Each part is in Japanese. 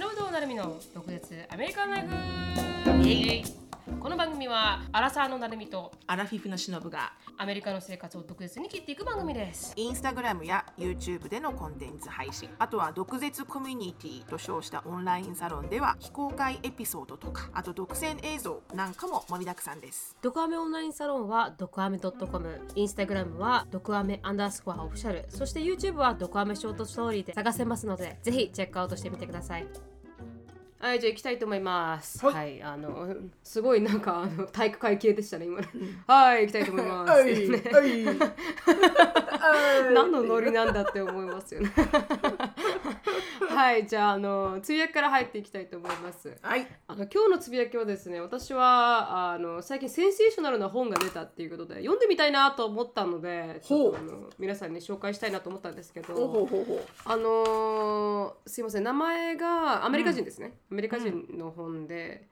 篠本なるみの独立アメリカンライフイエイ。この番組はアラサーのなるみとアラフィフのしのぶがアメリカの生活を独舌に切っていく番組です。インスタグラムや YouTube でのコンテンツ配信。あとは毒舌コミュニティと称したオンラインサロンでは非公開エピソードとかあと独占映像なんかも盛りだくさんです。ドクアメオンラインサロンはドクアメ .com インスタグラムはドクアメアンダースコアオフィシャル。そして YouTube はドクアメショートストーリーで探せますのでぜひチェックアウトしてみてくださいはいじゃあ行きたいと思います。ははいい、あのすごいなんかあの体育会系でしたね今の。はい行きたいと思います、ね 何のノリなんだって思いますよね。はいじゃああのつぶやきから入っていきたいと思います。はい。あの今日のつぶやきはですね私はあの最近センセーショナルな本が出たっていうことで読んでみたいなと思ったのでちょっとあの皆さんに紹介したいなと思ったんですけどほうほうほうほう。あのーすいません名前がアメリカ人ですね、アメリカ人の本で、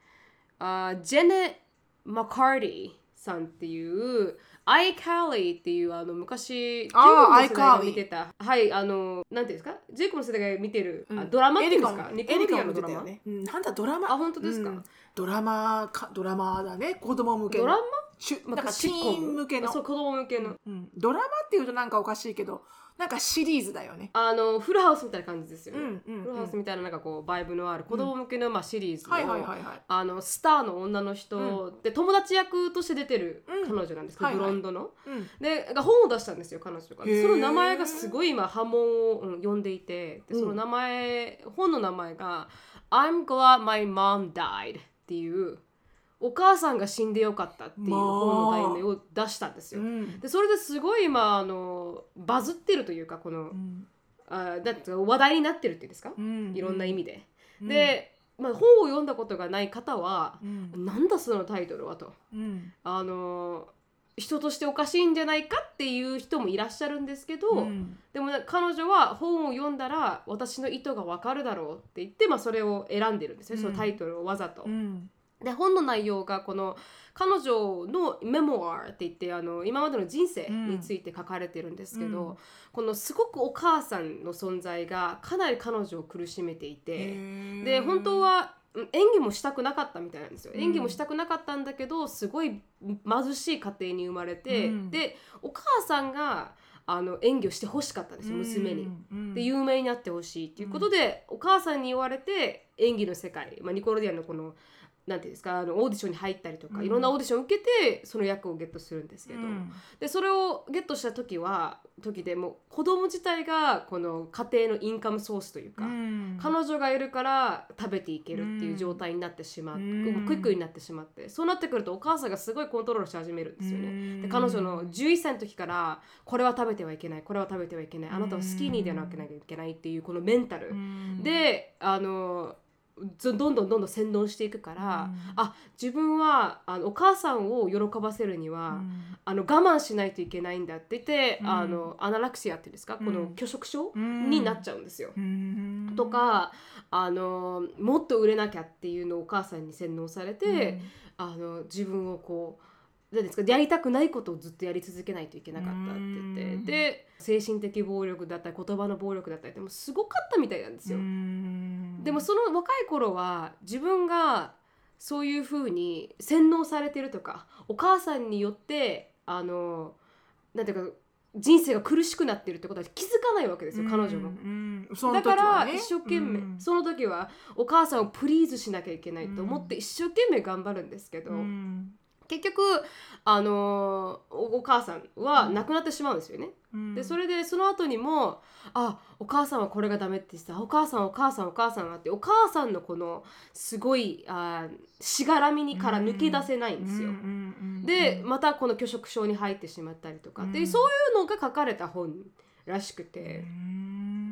あジェネ・マカーディさんっていうアイ・カーリーっていうあの昔ジェイコあーブの世代が見てた。はいあのなんていうんですか？ジェイコブの世代が見てる、あうん。ドラマっていうんですか？ニコルディアのドラマ、ね。うん。なんだドラマ？あ本当ですか？うん。ドラマかドラマだね。子供向けの。ドラマ？しゅまあなんかティーン向けの。あそう子供向けの、うん。ドラマっていうとなんかおかしいけどなんかシリーズだよね。あのフルハウスみたいな感じですよね、うんうんうん。フルハウスみたいななんかこうバイブのある子供向けの、まあ、シリーズの、はいはいはいはい。あのスターの女の人で友達役として出てるうん彼女なんですけど、はいはいブロンドの。うん。でが本を出したんですよ彼女が。その名前がすごい今波紋を、うん呼んでいてでうん。その名前、本の名前が「I'm glad my mom died」っていうお母さんが死んでよかったっていう本の題名を出したんですよ。うん。でそれですごい今あのバズってるというかこの、うん。あだって話題になってるっていうんですか、うん。いろんな意味で。うん。で、まあ、本を読んだことがない方はう、ん。なんだそのタイトルはと。うん。あの人としておかしいんじゃないかっていう人もいらっしゃるんですけど、うん。でもね彼女は本を読んだら私の意図がわかるだろうって言って、まあ、それを選んでるんですね、うん。そのタイトルをわざと。うんで本の内容がこの彼女のメモアって言ってあの今までの人生について書かれてるんですけど、うん。このすごくお母さんの存在がかなり彼女を苦しめていて。で本当はうん演技もしたくなかったみたいなんですよ、うん。演技もしたくなかったんだけどすごい貧しい家庭に生まれて、うん。でお母さんがあの演技をしてほしかったんですよ娘に。うん。で有名になってほしいっていうことで、お母さんに言われて演技の世界、まあ、ニコロディアンのこのなんていうんですかあのオーディションに入ったりとか、うん。いろんなオーディションを受けてその役をゲットするんですけど、うん。でそれをゲットした時は時でもう子供自体がこの家庭のインカムソースというか、うん。彼女がいるから食べていけるっていう状態になってしまって、うん。クイックになってしまってそうなってくるとお母さんがすごいコントロールし始めるんですよね。うん。で彼女の11歳の時からこれは食べてはいけないこれは食べてはいけないあなたはスキーニーでなきゃいけないっていうこのメンタル、うん。であのずどんどんどんどん洗脳していくから、うん。あ自分はあのお母さんを喜ばせるには、うん。あの我慢しないといけないんだって言って、うん。あのアナラクシアっていうんですか、このうん拒食症うん。になっちゃうんですよ。うん。とかあのもっと売れなきゃっていうのをお母さんに洗脳されて、あの自分をこう何ですかやりたくないことをずっとやり続けないといけなかったって言って、うん。で精神的暴力だったり言葉の暴力だったりでもすごかったみたいなんですよ。うん。でもその若い頃は自分がそういうふうに洗脳されてるとかお母さんによってあのなんていうか人生が苦しくなってるってことは気づかないわけですよ彼女も。だから一生懸命、うん。その時はお母さんをプリーズしなきゃいけないと思って一生懸命頑張るんですけど、うん結局あのーおお母さんは亡くなってしまうんですよね。うん。でそれでその後にもあお母さんはこれがダメって言ってた。お母さんお母さんお母さんはってお母さんのこのすごいあしがらみにから抜け出せないんですよ。でまたこの拒食症に入ってしまったりとか、でうん。そういうのが書かれた本らしくて。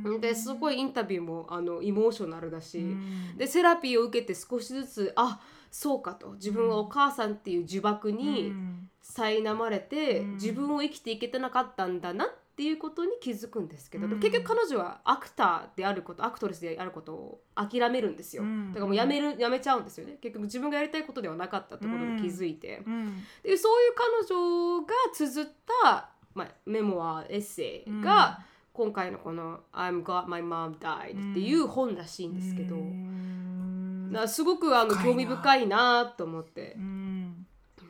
うん。ですごいインタビューもあのエモーショナルだし、うん。でセラピーを受けて少しずつあそうかと。自分はお母さんっていう呪縛にうん。苛まれて、うん。自分を生きていけてなかったんだなっていうことに気づくんですけど、結局彼女はアクターであることアクトレスであることを諦めるんですよ、うん。だからもうやめるやめちゃうんですよね。結局自分がやりたいことではなかったってことに気づいて、うん。でそういう彼女が綴った、まあ、メモアエッセイが、今回のこの「I'm Glad My Mom Died」っていう本らしいんですけど、うんだすごくあの興味深いなと思って。う、ん。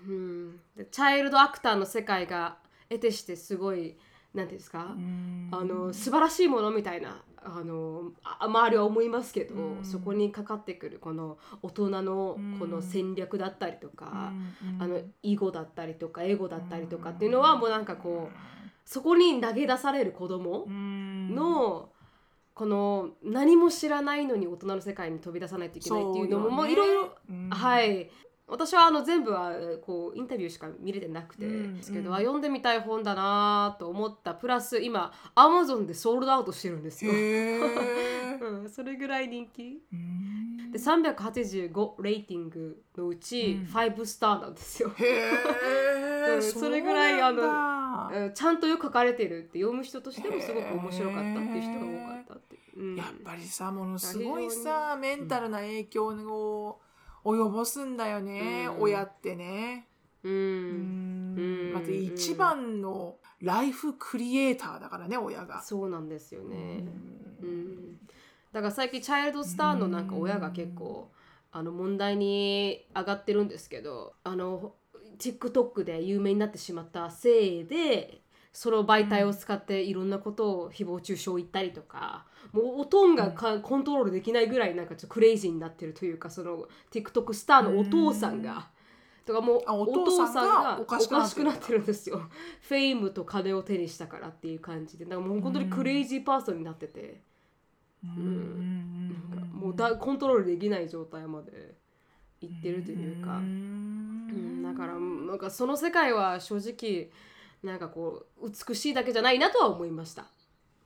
うん、でチャイルドアクターの世界が得てしてすごいなんていうんですか、うん。あの素晴らしいものみたいなあのあ周りは思いますけど、うん。そこにかかってくるこの大人のうん。この戦略だったりとか、うんあの囲碁だったりとかエゴだったりとかっていうのはもうなんかこうそこに投げ出される子供うん。のこの何も知らないのに大人の世界に飛び出さないといけないっていうのももういろいろうん。はい私はあの全部はこうインタビューしか見れてなくてうんですけど、うん。あ読んでみたい本だなと思った。プラス今アマゾンでソールドアウトしてるんですよ、うん、それぐらい人気。うん。で385レーティングのうちうん。5スターなんですよ、うんそれぐらいあのちゃんとよく書かれてるって読む人としてもすごく面白かったっていう人が多かったって、う。ん、やっぱりさものすごいさメンタルな影響を及ぼすんだよね、うん。親ってね。ううん。うん。まず一番のライフクリエイターだからね親が。そうなんですよね、ううん。ん、だから最近チャイルドスターのなんか親が結構あの問題に上がってるんですけどあの TikTok で有名になってしまったせいでその媒体を使っていろんなことを誹謗中傷言ったりとかもうおとんがかコントロールできないぐらいなんかちょっとクレイジーになってるというかその TikTok スターのお父さんが。とかもうあおお父さんがおおかしくなってるんですよ。 fame と金を手にしたからっていう感じで。だからもう本当に crazy person になってて。うん。なん。かもうだコントロールできない状態までいってるというか、ううんん。だからなんかその世界は正直なんかこう美しいだけじゃないなとは思いました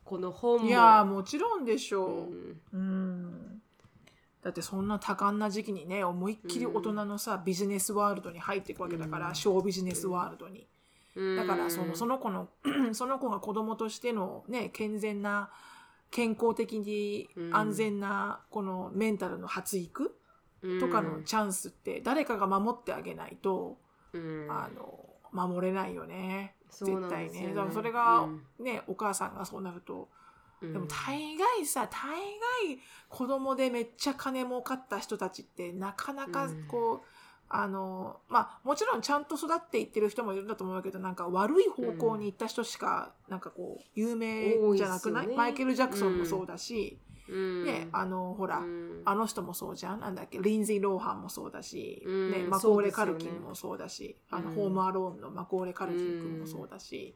この本も。いやーもちろんでしょう。うん。うん。だってそんな多感な時期にね思いっきり大人のさ、ビジネスワールドに入っていくわけだから、うん。ショービジネスワールドに。うん。だからそのその子の その子が子供としてのね健全な健康的にうん。安全なこのメンタルの発育とかのチャンスって誰かが守ってあげないと、うん。あの守れないよね絶対ね。ねだからそれがうん。ね、お母さんがそうなると。うん。でも大概さ大概子供でめっちゃ金儲かった人たちってなかなかうん。こう、あのまあもちろんちゃんと育っていってる人もいるんだと思うけどなんか悪い方向に行った人しか、なんかこう有名じゃなくない、ね。マイケル・ジャクソンもそうだし、うん。ねあのほら、うんあの人もそうじゃん。なんだっけリンゼイ・ローハンもそうだし、うん。ね、マコーレ・カルキンもそうだし、あのうんホーム・アローンのマコーレ・カルキン君もそうだし、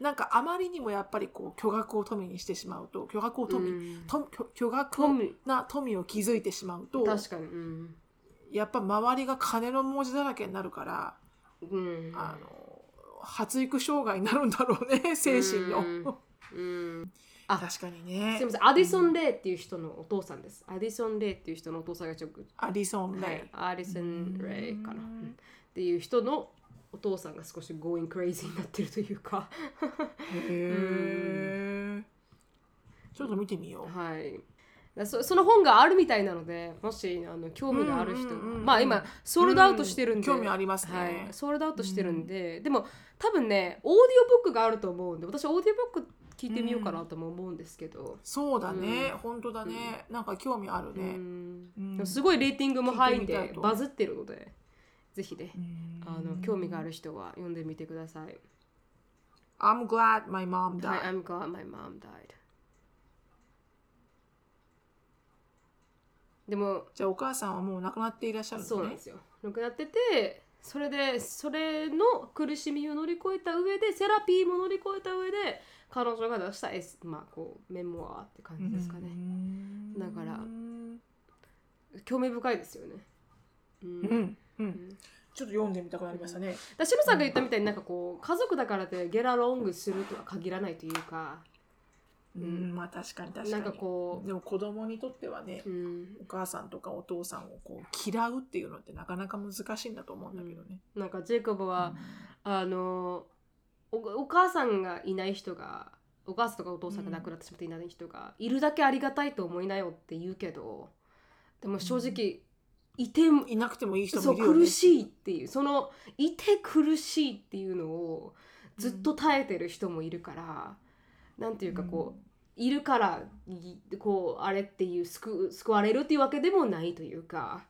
なんかあまりにもやっぱりこう巨額を富にしてしまうと巨額を富、うん。と巨巨額富。な富を築いてしまうと確かに。うんやっぱ周りが金の文字だらけになるから、うん。あの発育障害になるんだろうね精神の、うん。うんあ確かにね。すみません。アディソン・レイっていう人のお父さんです。アディソン・レイっていう人のお父さんがちょっとアディソン・レイ、はい、アリソン・レイかな、っていう人のお父さんが少し going crazy になってるというか。へえちょっと見てみよう。はい。だそその本があるみたいなのでもしあの興味がある人まあ今ソールドアウトしてるんで、うん。興味ありますね。はい、ソールドアウトしてるんで、でも多分ねオーディオブックがあると思うんで私オーディオブック聞いてみようかなとも思うんですけど、そうだね、うん。本当だね、なんか興味あるうね、すごいレーティングもハイ聞いてバズってるのでぜひねうん。あの興味がある人は読んでみてください。I'm glad my mom はい、died、I'm glad my mom died. でも、じゃあお母さんはもう亡くなっていらっしゃるのね。そうなんですよ。亡くなってて、それで、それの苦しみを乗り越えた上で、セラピーも乗り越えた上で、彼女が出したエス、まあ、こう、メモアって感じですかね。ねだから興味深いですよね。うん。うんうん。ちょっと読んでみたくなりましたね、だしのさんが言ったみたいになんかこう家族だからでゲラロングするとは限らないというか、うん。まあ確かに確かに。なんかこうでも子供にとってはね、うん、お母さんとかお父さんをこう嫌うっていうのってなかなか難しいんだと思うんだけどね、なんかジェイコブは、あのおお母さんがいない人がお母さんとかお父さんが亡くなってしまっていない人が、いるだけありがたいと思いなよって言うけどでも正直、いてもいなくてもいい人もいるよね。苦しいっていうそのいて苦しいっていうのをずっと耐えてる人もいるから、なんていうかこう、いるからいこうあれっていう救う救われるっていうわけでもないというか。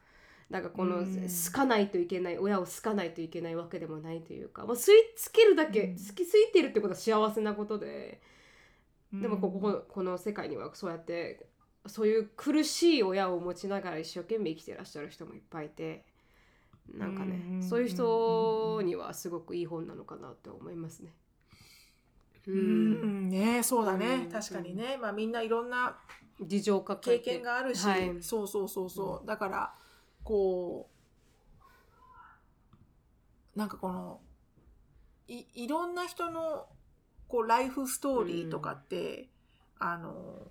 なんかこのうん好かないといけない親を好かないといけないわけでもないというかもう吸いつけるだけうん好きすいてるってことは幸せなことででもこうんここの世界にはそうやってそういう苦しい親を持ちながら一生懸命生きてらっしゃる人もいっぱいいてなんかね、うんそういう人にはすごくいい本なのかなって思いますね。ううん。んねそうだね、うん。確かにね、まあみんないろんな事情を抱え経て。験があるし、はい。そうそうそうそう。だからこうなんかこのいいろんな人のこうライフストーリーとかって、あの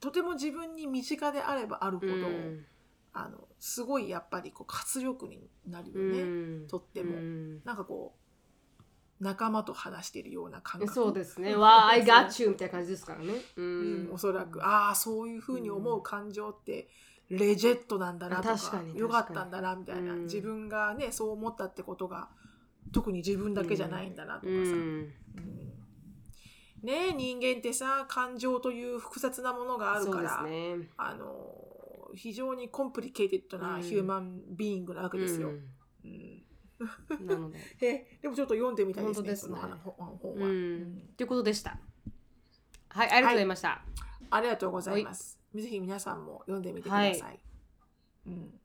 とても自分に身近であればあるほど、うん。あのすごいやっぱりこう活力になるようね、ん。とっても、うん。なんかこう仲間と話しているような感覚。そうですね。わあ、I got you みたいな感じですからね。ううんん、おそらくああそういうふうに思う感情ってレジェットなんだなとか確かによかったんだなみたいな、うん。自分がねそう思ったってことが特に自分だけじゃないんだなとかさ、うん。うん。ねえ人間ってさ感情という複雑なものがあるから、すね。あの非常に complicated なうん。 human being なわけですよ。うん。うんなので。えでもちょっと読んでみたいですねですね本本は、うんうんということでした。はい、ありがとうございました。ありがとうございます。ぜひ皆さんも読んでみてください。うん、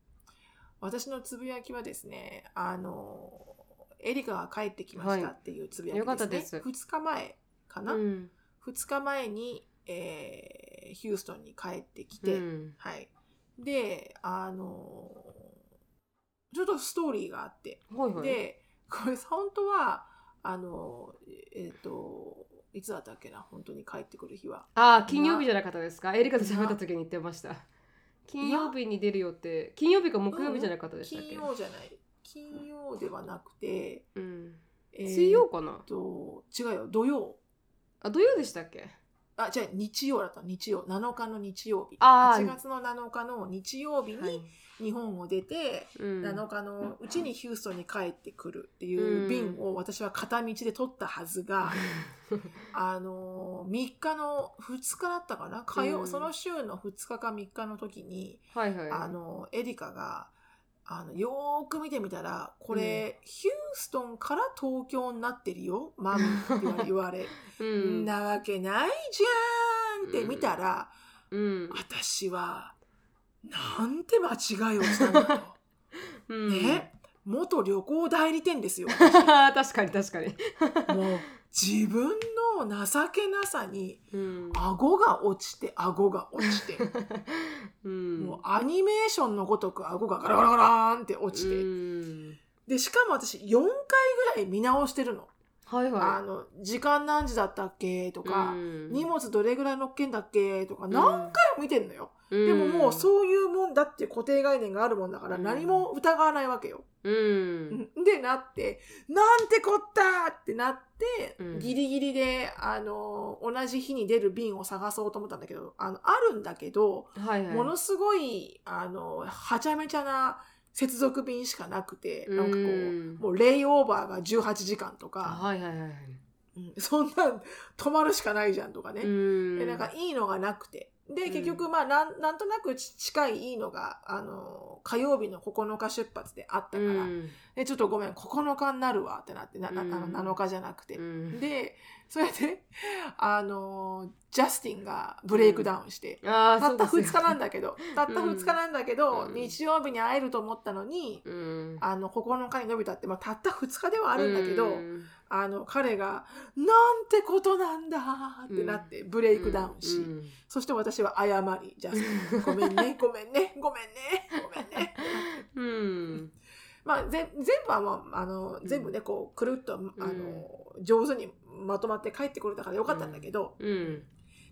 私のつぶやきはですね、あの、エリカが帰ってきましたっていうつぶやきですね。よかったです2日前かな、うん。?2 日前に、えーヒューストンに帰ってきて、うんはい。で、あの、ちょっとストーリーがあって、はいはい。で、これ本当は、あの、えっ、と、いつだったっけな、本当に帰ってくる日は。ああ、金曜日じゃなかったですか？エリカと喋った時に言ってました。金曜日に出るよって、金曜日か木曜日じゃなかったでしたっ金け、曜じゃない。金曜ではなくて、うん、えー水曜かな？と違うよ。土曜。あ、土曜でしたっけ？あじゃあ日曜だった。日曜。7日の日曜日。あー。8月の7日の日曜日はい。に日本を出て、うん。7日のうちにヒューストンに帰ってくるっていう便を私は片道で取ったはずが、あの3日の2日だったかな？火曜、うん。その週の2日か3日の時にはいはい。あのエリカがあのよーく見てみたらこれ、ヒューストンから東京になってるよマミって言われ うん、なわけないじゃんって見たら、うん、私はなんて間違いをしたんだと。うん、ね？元旅行代理店ですよ。確かに確かに。もう自分の情けなさにうん、顎が落ちて顎が落ちて、うん、もうアニメーションのごとく顎がガラガラガラーンって落ちて、うん、でしかも私4回ぐらい見直してるの。はいはい。あの時間何時だったっけとか、うん荷物どれぐらい乗っけんだっけとか何回も見てんのよ。うん、でももうそういうもんだって固定概念があるもんだからうん。何も疑わないわけよ。うん、でなってなんてこったってなって、うん。ギリギリであの同じ日に出る便を探そうと思ったんだけどあのあるんだけど、はいはい。ものすごいあのはちゃめちゃな接続便しかなくて、なんかこううんもうレイオーバーが18時間とか、はいはいはい。うん。そんなん泊まるしかないじゃんとかね。うん。でなんかいいのがなくてでうん。結局まあなんなんとなくち近いいいのがあの火曜日の9日出発であったから、うん。でちょっとごめん9日になるわってなってななあのうん。7日じゃなくて、うん。で それであのジャスティンがブレイクダウンして、ああ、たった2そうですよ日なんだけどたった2日なんだけど、うん。日曜日に会えると思ったのに、うん。あの9日に伸びたって、まあ、たった2日ではあるんだけど、うん。あの彼が「なんてことなんだ」ってなってブレイクダウンし、うん。そして私は謝りジャスティンごめんね ごめんねごめんねごめんね。うん。まあ、ぜ全部は、まあ、あの全部ねこうくるっとあの、上手にまとまって帰ってくれたからよかったんだけど、うん。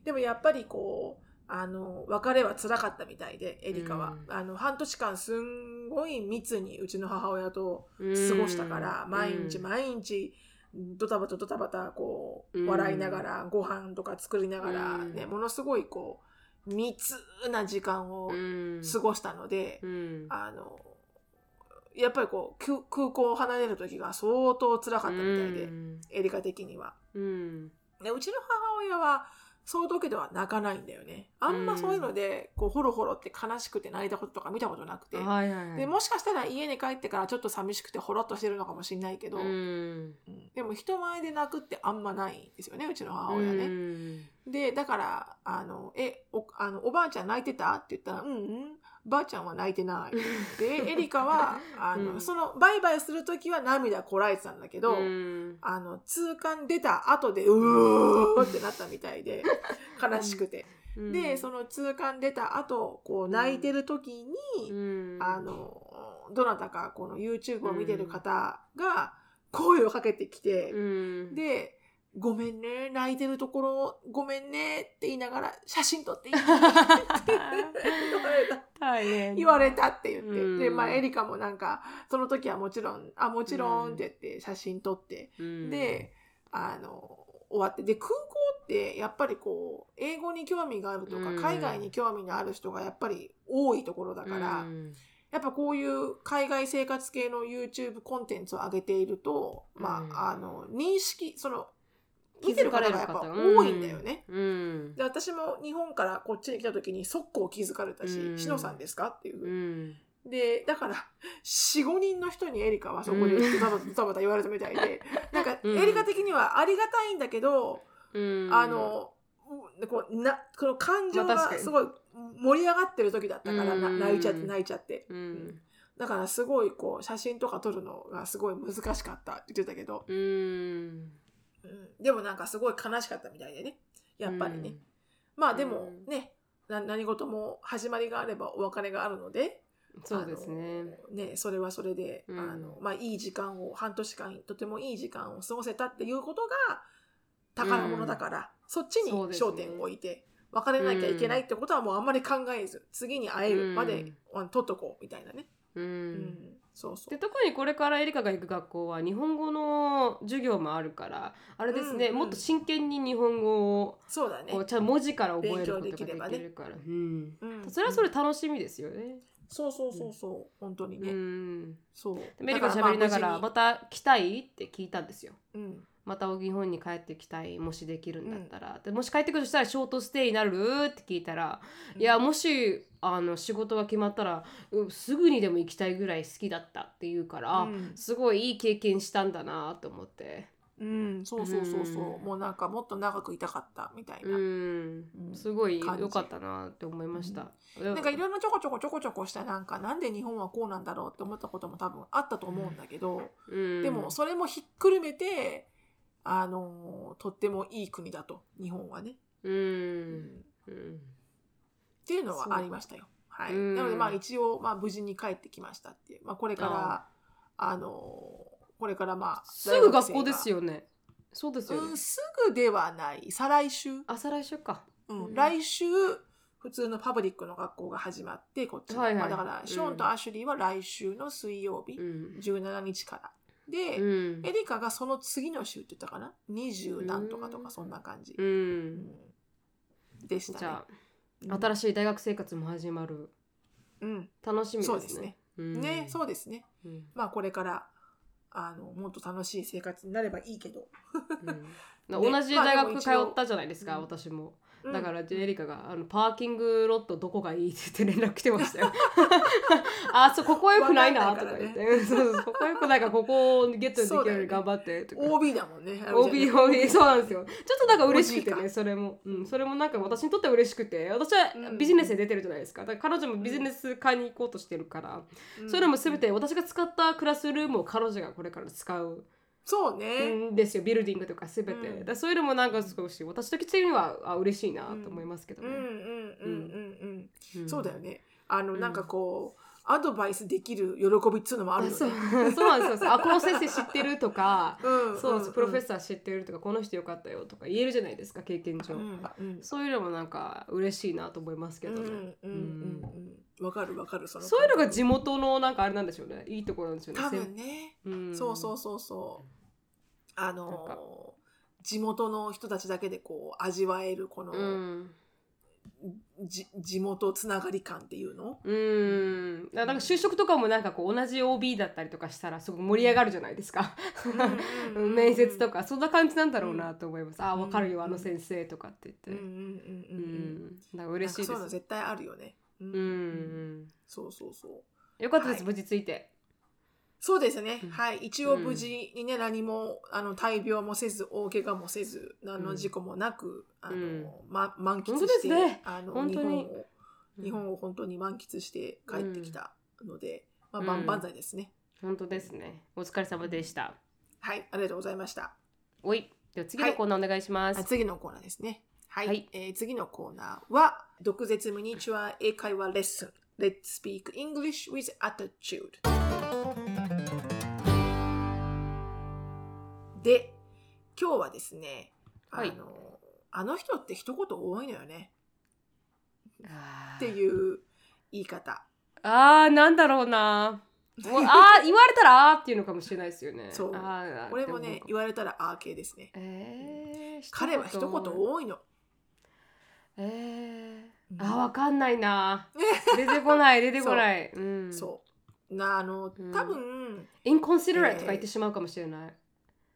でもやっぱりこうあの別れは辛かったみたいでエリカは、うん。あの半年間すんごい密にうちの母親と過ごしたから、毎日毎日ドタバタドタバタこううん。笑いながらご飯とか作りながら、うん。ねものすごいこう密な時間をうん。過ごしたので、うん。あのやっぱりこう空空港を離れる時が相当辛かったみたいで、うんエリカ的には。うん。でうちの母親はそういう時では泣かないんだよね。あんまそういうので、こう、ホロホロって悲しくて泣いたこととか見たことなくて。はいはいはい。でもしかしたら家に帰ってからちょっと寂しくてホロッとしてるのかもしれないけど、うん。うんでも人前で泣くってあんまないんですよね、うちの母親ね。うんで、だから、あの、え、お、あの、おばあちゃん泣いてた？って言ったら、うんうん、ばあちゃんは泣いてない。で、エリカは、あの、うん。その、バイバイするときは涙こらえてたんだけど、うん。あの、通関出た後で、うーってなったみたいで、悲しくて。で、その通関出た後、こう、泣いてるときに、うん。あの、どなたか、この YouTube を見てる方が、声をかけてきて、うん、で、ごめんね、泣いてるところ、ごめんねって言いながら、写真撮っていい？って言われた。大変言われたって言って。うん。で、まあ、エリカもなんか、その時はもちろん、あ、もちろんって言って写真撮って、うん。で、あの、終わって。で、空港って、やっぱりこう、英語に興味があるとか、うん。海外に興味のある人がやっぱり多いところだから、うん。やっぱこういう海外生活系の YouTube コンテンツを上げていると、まうん。あ、あの、認識、その、気見てるづかれる方がやっぱ方が。多いんだよね。うん。で、私も日本からこっちに来た時に速攻気づかれたし、うんしのさんですか？っていう。ふううに。ん。で、だから、4、5人の人にエリカはそこでうん。ドタバタドタバタ言われたみたいで、なんか、うん。エリカ的にはありがたいんだけど、うん。あの、うこうなこの感情がすごい盛り上がってる時だったから、なうん。泣いちゃって泣いちゃって。うん。だからすごいこう写真とか撮るのがすごい難しかったって言ってたけど、うんうん。でもなんかすごい悲しかったみたいでね。やっぱりね、まあでもうん。何事も始まりがあればお別れがあるのでそうですね。ねそれはそれで、うん。あのまあ、いい時間を半年間とてもいい時間を過ごせたっていうことが宝物だから、そっちに焦点を置いて、別れなきゃいけないってことはもうあんまり考えず次に会えるまで、あの取っとこうみたいなね、ううんんそうそう。で特にこれからエリカが行く学校は日本語の授業もあるからあれですね、うんうんもっと真剣に日本語をそうだね。こうちゃんと文字から覚えることができるから、うん。うん。それはそれ楽しみですよね。そうそうそうそう、本当に。ね、うん、そう。でメリカ喋りながら「また、た来たい?」って聞いたんですよ。うん、また日本に帰ってきたいもしできるんだったら、でもし帰ってくるとしたらショートステイになるって聞いたら、いやもしあの仕事が決まったらうすぐにでも行きたいぐらい好きだったって言うから、うん。すごいいい経験したんだなと思って。うん、そうそうそうそう、うん。もうなんかもっと長くいたかったみたいな、うん。うん。すごい良かったなって思いました、なんかいろんなちょこちょこちょこちょこしたなんかなんで日本はこうなんだろうって思ったことも多分あったと思うんだけど、うん。でもそれもひっくるめてあのとってもいい国だと日本はね、うん、っていうのはありましたよ。はい、う。んなのでまあ一応まあ無事に帰ってきましたっていう、まあ、これからあのこれからまあすぐ学校ですよ、よねそうですよね、うん、すぐではない。再来週、朝来週か。うん。うん。来週普通のパブリックの学校が始まってこっちの、はいはい。まあ、だからうんショーンとアシュリーは来週の水曜日、うん、17日からで、うん。エリカがその次の週って言ったかな？20何とかとうんかそんな感じ、ううん。んでしたね。じゃうん。あ新しい大学生活も始まる。うん。楽しみですね。そうですね。うん。ねそうですね。うん。まあこれからあのもっと楽しい生活になればいいけど、うん。同じ大学通ったじゃないですか、うん私もうんだからエリカがあのパーキングロットどこがいいって連絡来てましたよ。あ、そうここはよくないなとか言って、うんそうそうここはよくないからここをゲットできるように頑張ってとか。OB だもんね OB、OB、そうなんですよ。ちょっとなんか嬉しくてね、それも。うん、それもなんか私にとっては嬉しくて、私はうんビジネスで出てるじゃないですか。だから彼女もビジネス化に行こうとしてるから、うんそれも全て私が使ったクラスルームを彼女がこれから使うそうね、んですよ、ビルディングとか全て。うん。だそういうのもなんか少し、私的にはあ嬉しいなと思いますけどね。うん。うんうんうんうん、ん。そうだよね。あの、うんなんかこうアドバイスできる喜びっつうのもあるよねそう そうなんですよ。あ、この先生知ってるとか、うんそうそう、プロフェッササー知ってるとか、この人よかったよとか言えるじゃないですか、経験上。うんうんそういうのもなんか嬉しいなと思いますけどね。うんうんわかるわかるそのそういうのが感地元のなんかあれなんでしょうね。いいところなんですよね。覚多分ね、うんそうそうそうそうあの地元の人たちだけでこう味わえるこの、うん。じ地元つながり感っていうの？うん。だから就職とかもなんかこう同じ OB だったりとかしたらすごく盛り上がるじゃないですか。面接とか。そんな感じなんだろうなと思います、ああ分かるよあの先生とかって。言ってうんうんうんううん。んだから嬉しいです。なんかそういうの絶対あるよね。うんうんうん。そうそうそう。よかったです、はい。無事ついてそうですね。うんはい。一応無事にね、何も、あの、大病もせず、大怪我もせず、何の事故もなく、あの、うんま、満喫して、すねあの、日本を、日本を本当に満喫して帰ってきたので、まあ、うん万々歳ですね。本当ですねお疲れ様でしたはい。ありがとうございました。おいでは次のコーナーお願いします、あ次のコーナーですね。はい。はいえー次のコーナーは、毒舌ミニチュア英会話レッスン。Let's speak English with attitude. で、今日はですね、あの、はい。あの人って一言多いのよね。あっていう言い方。あーなんだろうな。あー言われたらあーっていうのかもしれないですよね。そう。あーこれもねで、言われたらアー系ですね。えー、彼は一言多いの。えうん。ー、あわかんないな。出てこない出てこない。う。ん。そう。なあの、うん。多分、インコンシデレえーとか言ってしまうかもしれない、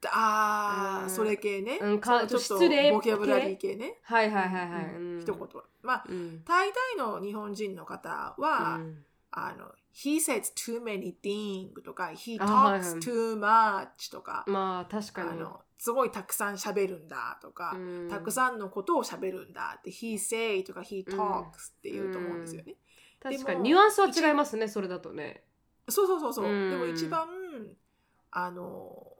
ああ、うん。それ系ね。うんかちょっと失礼ボキャブラリー系ね。はいはいはいはい、うん一言。まあ、うん。大体の日本人の方は、うん。あの、he says too many things とか、he あはいはい。talks too much とか、まあ確かに。あの、すごいたくさん喋るんだとか、うん。たくさんのことを喋るんだって、he say とか he talks って言うと思うんですよね。確かに。ニュアンスは違いますねそれだとね。そうそうそうそう。うん。でも一番、あの、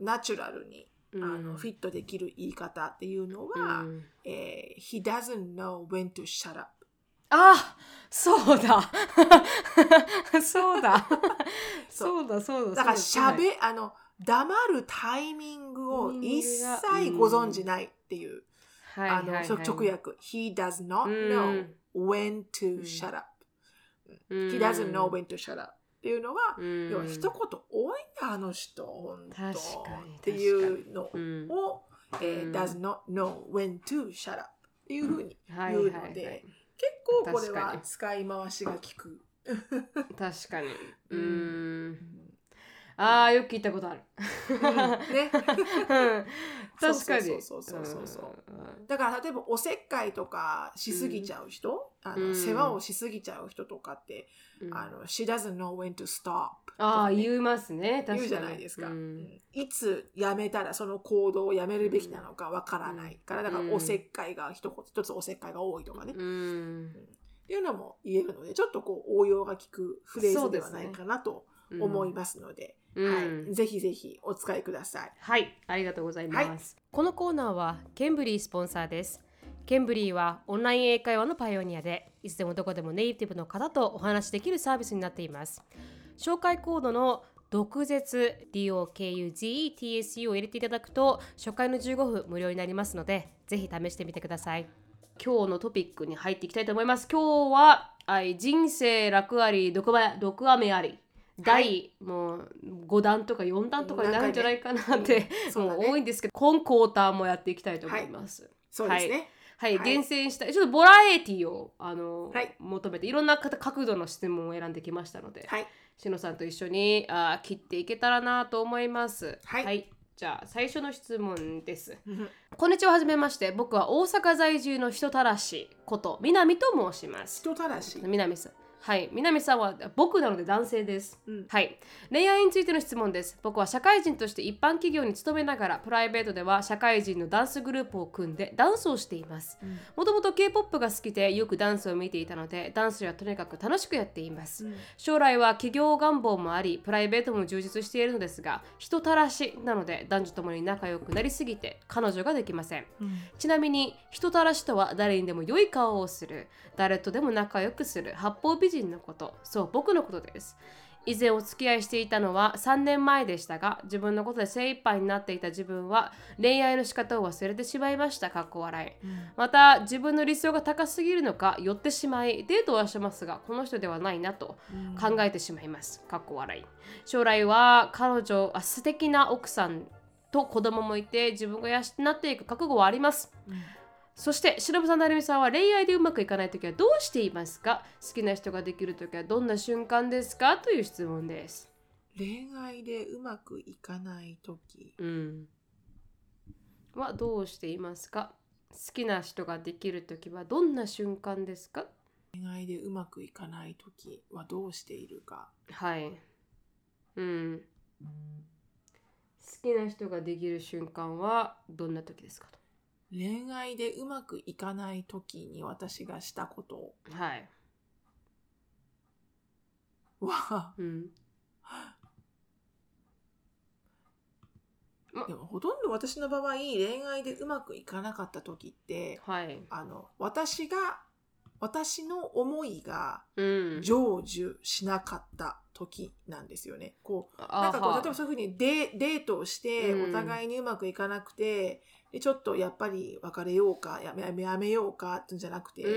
ナチュラルに、うん。あのフィットできる言い方っていうのは、うん。えー he doesn't know when to shut up. あ そうだ。そうだ。そう。だそうだだ。からそうだ喋、あの、黙るタイミングを一切ご存じないっていう、はいあの、はい。はい直訳。he does not う know ん when to うん。shut up. うん。He doesn't know when to shut up. っていうのは、うん。要は一言多いんだ、あの人、本当。っていうのうん。を、えーうん。does not know when to shut up っていうふうにはい言うはいはいので、結構これは使い回しが効く。確かに。ううん。んああよく聞いたことある。ね。うん。確かにそうそうそうそうそう。うん。だから例えばおせっかいとかしすぎちゃう人、あのうん。世話をしすぎちゃう人とかって、うん。あの she doesn't know when to stop ああとかね。言いますね。言うじゃないですか、ううん。んいつやめたらその行動をやめるべきなのかわからないからだからうん。おせっかいが一言一つおせっかいが多いとかね、うっん。ていうのも言えるのでちょっとこう応用が効くフレーズではないかなと思いますのでうん。はい、ぜひぜひお使いください。はい、ありがとうございます。このコーナーはケンブリースポンサーです。ケンブリーはオンライン英会話のパイオニアで、いつでもどこでもネイティブの方とお話しできるサービスになっています。紹介コードの毒舌 DOKUGETSU を入れていただくと初回の15分無料になりますのでぜひ試してみてください。今日のトピックに入っていきたいと思います。今日ははい人生楽あり毒ば毒雨あり。第、もう5弾とか4弾とかになるんじゃないかなって、そうだね。もう多いんですけど今クォーターもやっていきたいと思います。そうですね。はい、はい厳選したちょっとボラエティをあの、はい求めていろんな方角度の質問を選んできましたので、はい。しのさんと一緒にあー切っていけたらなと思います。はいじゃあ最初の質問です。うんこんにちははじめまして。僕は大阪在住の人たらしこと南と申します。人たらし。南さん。はい、南さんは僕なので男性です、うんはい。恋愛についての質問です。僕は社会人として一般企業に勤めながら、プライベートでは社会人のダンスグループを組んでダンスをしています。もともと K-POP が好きでよくダンスを見ていたので、ダンスはとにかく楽しくやっています。うん将来は企業願望もあり、プライベートも充実しているのですが、人たらしなので男女ともに仲良くなりすぎて彼女ができません。うんちなみに人たらしとは誰にでも良い顔をする誰とでも仲良くする八方美人のこと。そう僕のことです。以前お付き合いしていたのは3年前でしたが自分のことで精一杯になっていた自分は恋愛の仕方を忘れてしまいました。かっこ笑い。また自分の理想が高すぎるのか寄ってしまいデートはしますがこの人ではないなと考えてしまいます。かっこ笑い。将来は彼女あ素敵な奥さんと子供もいて自分が養っていく覚悟はありますそして、しのぶさん、なるみさんは恋愛でうまくいかないときはどうしていますか？好きな人ができるときはどんな瞬間ですか？という質問です。恋愛でうまくいかない時うん。はどうしていますか？好きな人ができるときはどんな瞬間ですか？恋愛でうまくいかない時はどうしているかはい。うん。好きな人ができる瞬間はどんな時ですか恋愛でうまくいかない時に私がしたこととはい。はうん。でもほとんど私の場合恋愛でうまくいかなかった時ってはい。あの私が私の思いがうん。成就しなかった時なんですよね。こうあなんかこうは例えばそういうふうにデデートをしてうんお互いにうまくいかなくて、でちょっとやっぱり別れようかやめやめようかってんじゃなくて、う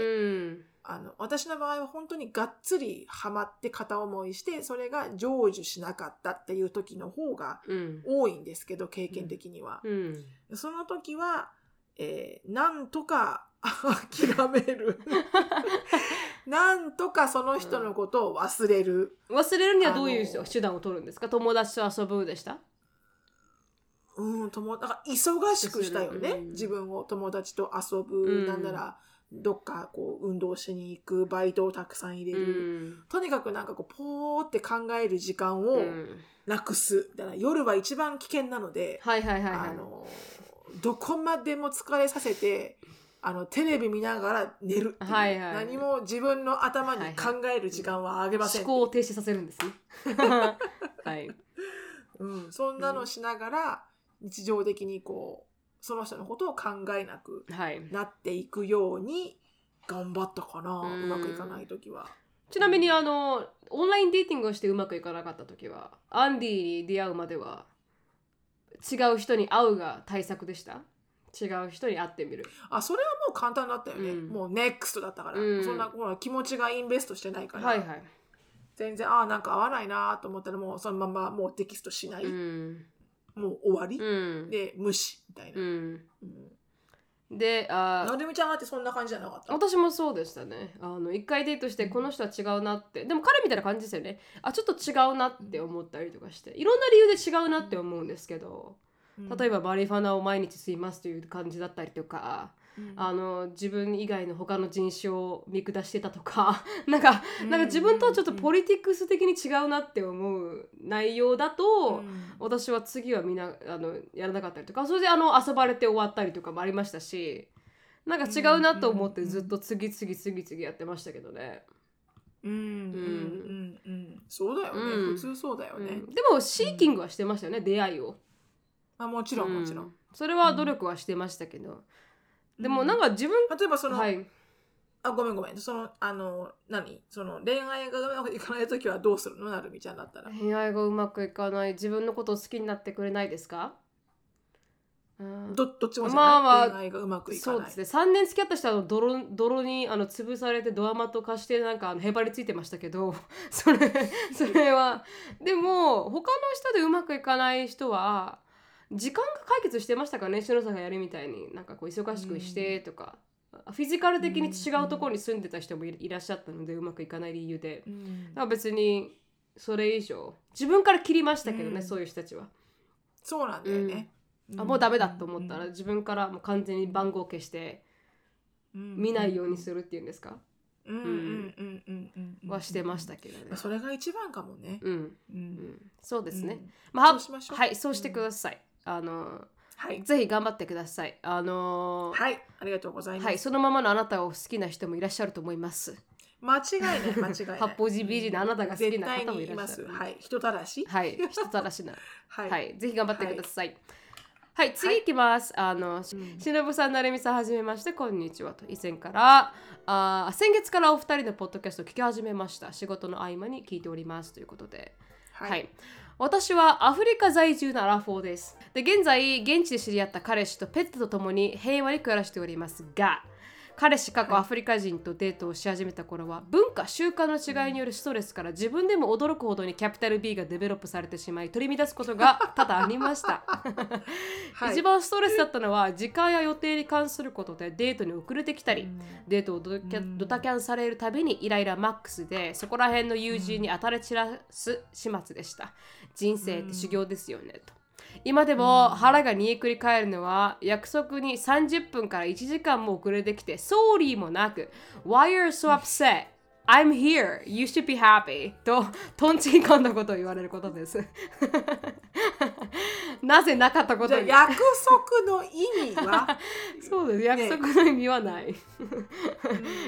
ん。あの私の場合は本当にがっつりハマって片思いしてそれが成就しなかったっていう時の方がうん。多いんですけど経験的には。うん。その時は、えーなんとか諦める。なんとかその人のことを忘れる、忘れるにはどういう手段を取るんですか？友達と遊ぶでした？うん友だから忙しくしたよね、うん。自分を友達と遊ぶ、うんなんならどっかこう運動しに行くバイトをたくさん入れうる、ん。とにかくなんかこうポーって考える時間をうん。なくす、だから夜は一番危険なので、はいはいはいはい。あのどこまでも疲れさせてあのテレビ見ながら寝るはいはい何も自分の頭に考える時間はあげません、思考を停止させるんですね。はい。うん、そんなのしながら日常的にこうその人のことを考えなくはい。なっていくように頑張ったかな、ううんまくいかない時は。ちなみにあのオンラインデーティングをしてうまくいかなかった時はアンディに出会うまでは違う人に会うが対策でした？違う人に会ってみる。あそれはもう簡単だったよね、うん。もうネクストだったから、うん。そんなほら気持ちがインベストしてないから、はいはい、全然ああなんか合わないなと思ったらもうそのままもうテキストしない、うん。もう終わり、うん。で無視みたいな、であなるみちゃんだってそんな感じじゃなかった？私もそうでしたね。あの一回デートしてこの人は違うなって。でも彼みたいな感じですよね。あちょっと違うなって思ったりとかして。いろんな理由で違うなって思うんですけど。例えばマリファナを毎日吸いますという感じだったりとか。うんあの自分以外の他の人種を見下してたとか なんかうん。なんか自分とはちょっとポリティクス的に違うなって思う内容だと、うん。私は次はみんなあのやらなかったりとか。それであの遊ばれて終わったりとかもありましたしなんか違うなと思ってずっと次々次々やってましたけどね。うんうんうん。うんそうだよね、うん。普通そうだよね、うん。でもシーキングはしてましたよね、出会いを。まあ、もちろんもちろん、うそれは努力はしてましたけど、でもなんか自分、例えばその、はい。あごめんごめん。そのあの何？その恋愛がうまくいかない時はどうするの？なるみちゃんだったら、恋愛がうまくいかない。自分のことを好きになってくれないですか？うんどどっちもじゃない、まあまあ恋愛がうまくいかない。そうですね。3年付き合った人は泥泥にあの潰されてドアマット化してなんかあのへばりついてましたけどそれそれは。でも他の人でうまくいかない人は時間が解決してましたかね篠さんがやるみたいに。なんかこう忙しくしてとか、フィジカル的に違うところに住んでた人もいいらっしゃったのでうまくいかない理由で。うん。だから別にそれ以上自分から切りましたけどね、うん。そういう人たちは。そうなんだよね、あもうダメだと思ったら自分からもう完全に番号消して見ないようにするっていうんですか、うんうんうんうんうんうんはしてましたけどね。それが一番かもね、うん、ううん。ん、そうですね。うん。まあ、はい、そうしてください。あのはいぜひ頑張ってください。あのはいありがとうございます、はい、そのままのあなたを好きな人もいらっしゃると思います。間違いない間違いない 八方美人なあなたが好きな方もいらっしゃる。すはい人たらし？はい、人たらしな。ははい、ぜひ頑張ってください。はい、次いきます。あの、しのぶさん、なるみさん、はじめまして、こんにちはと。以前から、あー先月からお二人のポッドキャストを聞き始めました。仕事の合間に聞いておりますということで。はい、私はアフリカ在住のアラフォーです。で、現在、現地で知り合った彼氏とペットと共に平和に暮らしておりますが、彼氏過去アフリカ人とデートをし始めた頃は文化習慣の違いによるストレスから自分でも驚くほどにキャピタル B がデベロップされてしまい取り乱すことが多々ありました、はい。一番ストレスだったのは時間や予定に関することでデートに遅れてきたり、うんデートをドタキャンされるたびにイライラマックスでそこら辺の友人に当たり散らす始末でした。人生って修行ですよねと今でも腹が煮えくり返るのは約束に30分から1時間も遅れてきてソーリーもなく Why are you so upset? I'm here. You should be happy. とトンチンカンなことを言われることです。なぜなかったこと約束の意味は？そうです。約束の意味はない。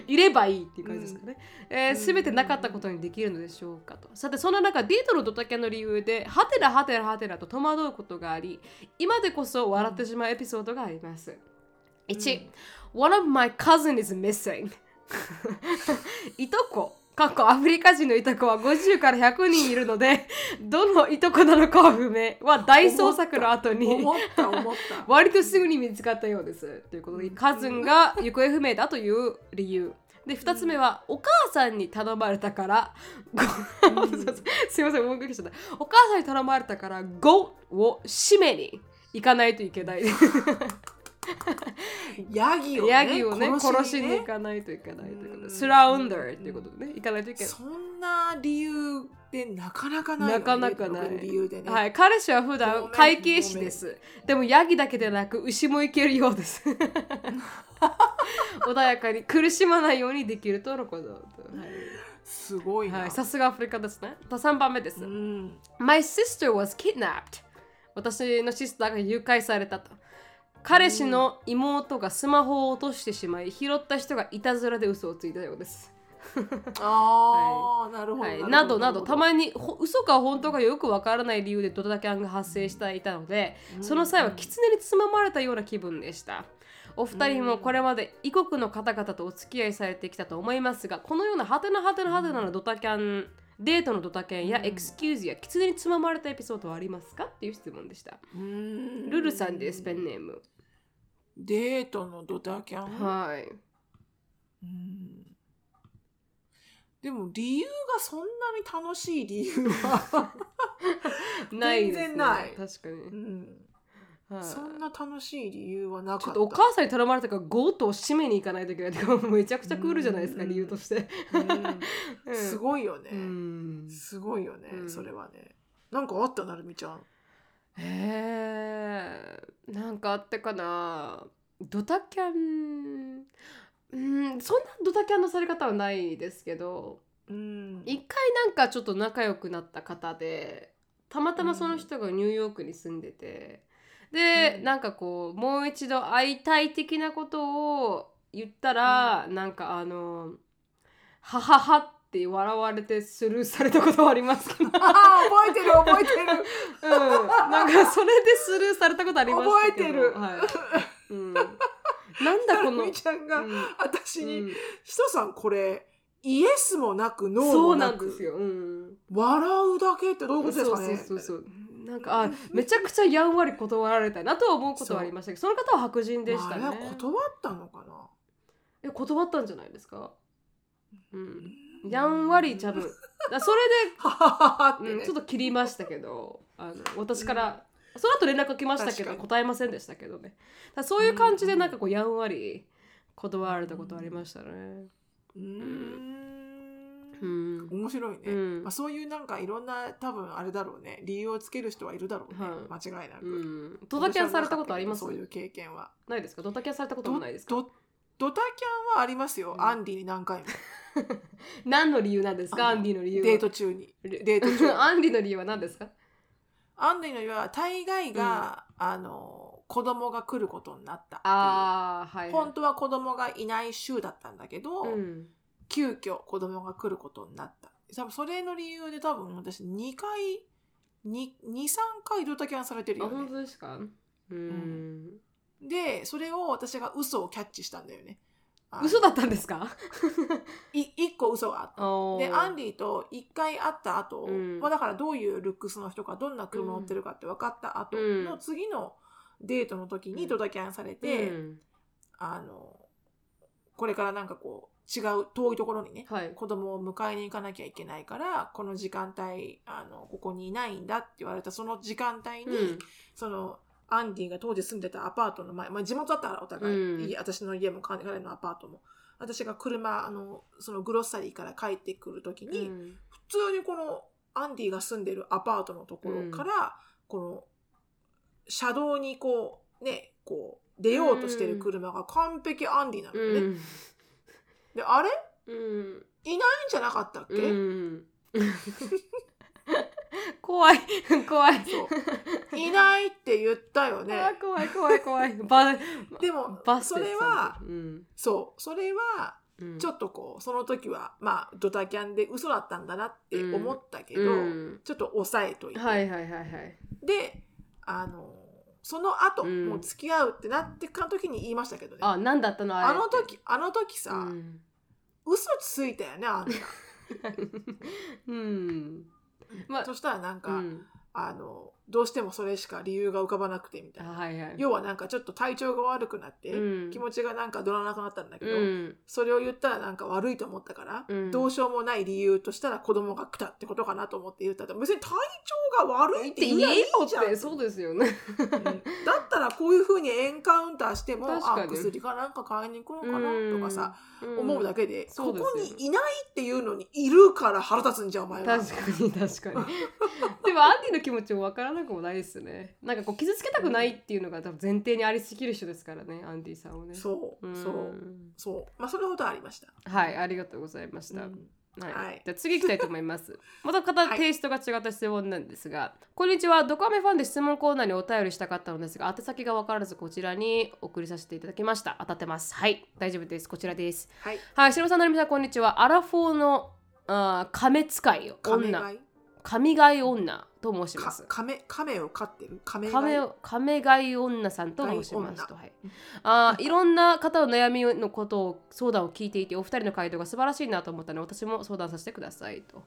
いればいいっていう感じですかね。えー、全てなかったことにできるのでしょうかと。さて、そんな中、デートのドタキャンの理由で、はてなはてなはてなと戸惑うことがあり、今でこそ笑ってしまうエピソードがあります。1、One of my cousin is missing. いとこ。かっこアフリカ人のいとこは50から100人いるので、どのいとこなのかは不明は大捜索の後に思った思った 割とすぐに見つかったようです。ということで、カズンが行方不明だという理由。で、2つ目は、お母さんに頼まれたから、ごすいません、もう一回しちゃった。お母さんに頼まれたから、ゴを締めに行かないといけない。ヤギをねヤギをね、殺しにね行かないといけないということで、うんスラウンダーということでね、行かないといけない。そんな理由でなかなかないよねなかなかない理由でね、はい、彼氏は普ご段会計士です。でもヤギだけでなく牛もいけるようです。穏やかに苦しまないようにできるとのこと。はいすごいな、はい、さすがアフリカですね。3番目です。うん My sister was kidnapped. 私のシスターが誘拐されたと。彼氏の妹がスマホを落としてしまい、拾った人がいたずらで嘘をついたようです。ああ、なるほどはい、などなどたまに嘘か本当かよくわからない理由でドタキャンが発生していたので、その際は狐につままれたような気分でした。お二人もこれまで異国の方々とお付き合いされてきたと思いますが、このようなハテナハテナハテナのドタキャン、デートのドタキャンやエクスキューズや狐につままれたエピソードはありますか？っていう質問でした。ルルルさんです、ペンネーム。デートのドタキャン、はい。うん。でも理由がそんなに楽しい理由は、ないです、ね。全然ない。確かに。うん。はい。そんな楽しい理由はなかった。ちょっとお母さんに頼まれたから goat を締めに行かないといけないとか めちゃくちゃクールじゃないですかうん。理由として。うん。すごいよね、うん。すごいよね、うん。それはね。なんかあったなるみちゃんへえなんかあったかな。ドタキャン。うんそんなドタキャンのされ方はないですけど。うん。一回なんかちょっと仲良くなった方でたまたまその人がニューヨークに住んでて、で、うん。なんかこうもう一度会いたい的なことを言ったら、なんかあの「ははは」って笑われてスルーされたことはありますけど、うん、ああ覚えてる覚えてる。なんかそれでスルーされたことありましたけど。覚えてる。はい。うん、なんだこの、みちゃんがうん。私にうん「ひとさんこれイエスもなくノーそうなもなんくですよ、うん、笑うだけってどういうことですかね?」そうそうそうそう。なんかあめちゃくちゃやんわり断られたなとは思うことはありましたけどその方は白人でしたね。あれは断ったのかな。え断ったんじゃないですか？うんやんわり多分 だそれははははってで、うん、ねちょっと切りましたけどあの私から、その後連絡来ましたけど確かに。答えませんでしたけどね。だそういう感じでなんかこうやんわり断られたことありましたね。うーん。うん。面白いね、うん。まあ、そういうなんかいろんな多分あれだろうね。理由をつける人はいるだろうね、は間違いなく、うん。ドタキャンされたことあります？そういう経験は。ないですか？ドタキャンされたこともないですか？ドドドタキャンはありますよ、うん。アンディに何回も。何の理由なんですか？あのアンディの理由は。デート中に。デデート中 アンディの理由は何ですか？アンディの言うは大概が、あの子供が来ることになったっていう。ああはい、はい、本当は子供がいない週だったんだけど、うん。急遽子供が来ることになった。多分それの理由で多分私2回23回ドタキャンされてるあよね。本当ですか？うんでそれを私が嘘をキャッチしたんだよね。嘘だったんですか？い1個嘘があった。でアンデディと1回会った後、うん。まあだからどういうルックスの人かどんな車乗ってるかって分かった後うん。の次のデートの時うん。にドタキャンされて、あのこれからなんかこう違う遠いところにねはい。子供を迎えに行かなきゃいけないからこの時間帯あのここにいないんだって言われたその時間帯に、うん。そのアンディが当時住んでたアパートの前、まあ、地元だったからお互い、うん。家私の家も彼のアパートも。私が車あのそのグロッサリーから帰ってくる時に、うん。普通にこのアンディが住んでるアパートのところから、この車道にこうねこう出ようとしてる車が完璧アンディなのよね。うん。であれ？うん。いないんじゃなかったっけ、うん怖い。怖い。そう。いないって言ったよね。あ怖い怖い怖い。バでもバスそれはうん。そう。それはうん。ちょっとこうその時はまあドタキャンで嘘だったんだなって思ったけど、うん。ちょっと抑えといて、はいはいはいはい。であのその後、うん。もう付き合うってなってか時に言いましたけどね。ああ何だったのあれの時あの時さ、うん。嘘ついたよねあんた。うんまあそしたらなんか、うん。あのどうしてもそれしか理由が浮かばなくてみたいな、はいはい。要はなんかちょっと体調が悪くなって、うん。気持ちがなんか乗らなくなったんだけど、うん。それを言ったらなんか悪いと思ったから、うん。どうしようもない理由としたら子供が来たってことかなと思って言ったら別に体調が悪いっってて言えよってそうですよね。うん。だったらこういうふうにエンカウンターしてもあ薬かなんか買いに行くのかなとかさ、うん。思うだけで、ここにいないっていうのにいるから腹立つんじゃんお前は。確かに確かに。でもアンディの気持ちも分からなくもないですね。なんかこう傷つけたくないっていうのが多分前提にありすぎる人ですからねアンディさんはね。そう、ん。そうそう。まあそれほどありました、はいありがとうございました、うん。はい。はい。じゃあ次行きたいと思います。また方、はいテイストが違った質問なんですが、こんにちは、ドカメファンで質問コーナーにお便りしたかったのですが、宛先が分からずこちらに送りさせていただきました。当たってます。はい、大丈夫です。こちらです。はい。はい、しのさん、なるみさん、こんにちは。アラフォーのあー亀使い女、神飼い女と申しまかす。亀亀を飼ってる？亀亀を亀飼い女さんと申しますと、はい、あーいろんな方の悩みのことを相談を聞いていてお二人の回答が素晴らしいなと思ったので私も相談させてくださいと。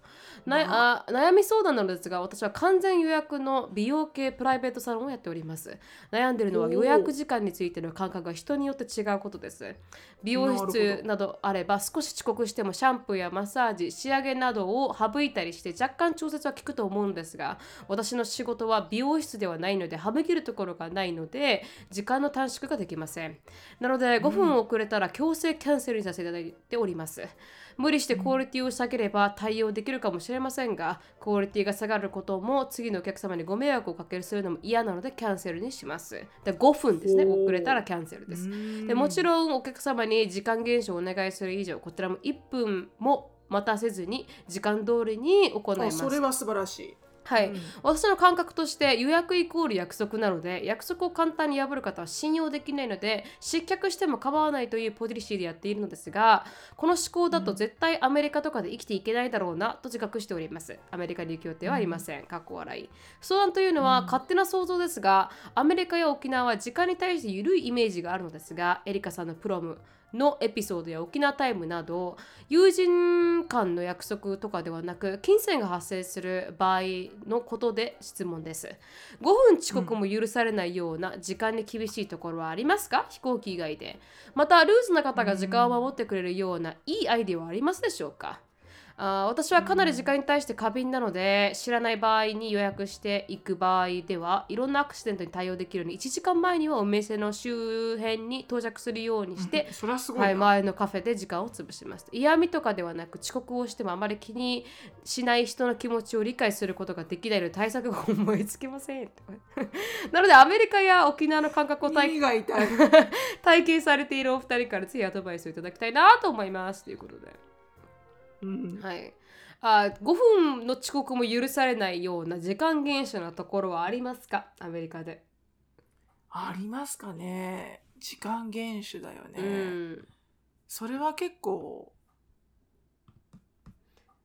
なあ悩み相談なのですが私は完全予約の美容系プライベートサロンをやっております。悩んでるのは予約時間についての感覚が人によって違うことです。美容室などあれば少し遅刻してもシャンプーやマッサージ仕上げなどを省いたりして若干調節は効くと思うのですが私の仕事は美容室ではないので省けるところがないので時間の短縮ができません。なので5分遅れたら強制キャンセルにさせていただいております。無理してクオリティを下げれば対応できるかもしれませんがクオリティが下がることも次のお客様にご迷惑をかけるするのも嫌なのでキャンセルにします。で5分ですね。遅れたらキャンセルです。でもちろんお客様に時間減少をお願いする以上こちらも1分も待たせずに時間通りに行いまあすそれは素晴らしいはい、うん。私の感覚として予約イコール約束なので約束を簡単に破る方は信用できないので失脚しても構わないというポリシーでやっているのですがこの思考だと絶対アメリカとかで生きていけないだろうなと自覚しております。アメリカに行く予定はありません、かっこ笑い。相談というのは勝手な想像ですがアメリカや沖縄は時間に対して緩いイメージがあるのですがエリカさんのプロムのエピソードや沖縄タイムなど友人間の約束とかではなく金銭が発生する場合のことで質問です。5分遅刻も許されないような時間に厳しいところはありますか？飛行機以外で。またルーズな方が時間を守ってくれるようないいアイデアはありますでしょうか？あー私はかなり時間に対して過敏なので知らない場合に予約していく場合ではいろんなアクシデントに対応できるように1時間前にはお店の周辺に到着するようにして、それはすごいはい、な、前のカフェで時間を潰します。嫌味とかではなく遅刻をしてもあまり気にしない人の気持ちを理解することができないので対策が思いつきません。なのでアメリカや沖縄の感覚を体体験されているお二人からぜひアドバイスをいただきたいなと思います。ということでうん。はい。あ5分の遅刻も許されないような時間厳守なところはありますか？アメリカで。ありますかね。時間厳守だよね、うん。それは結構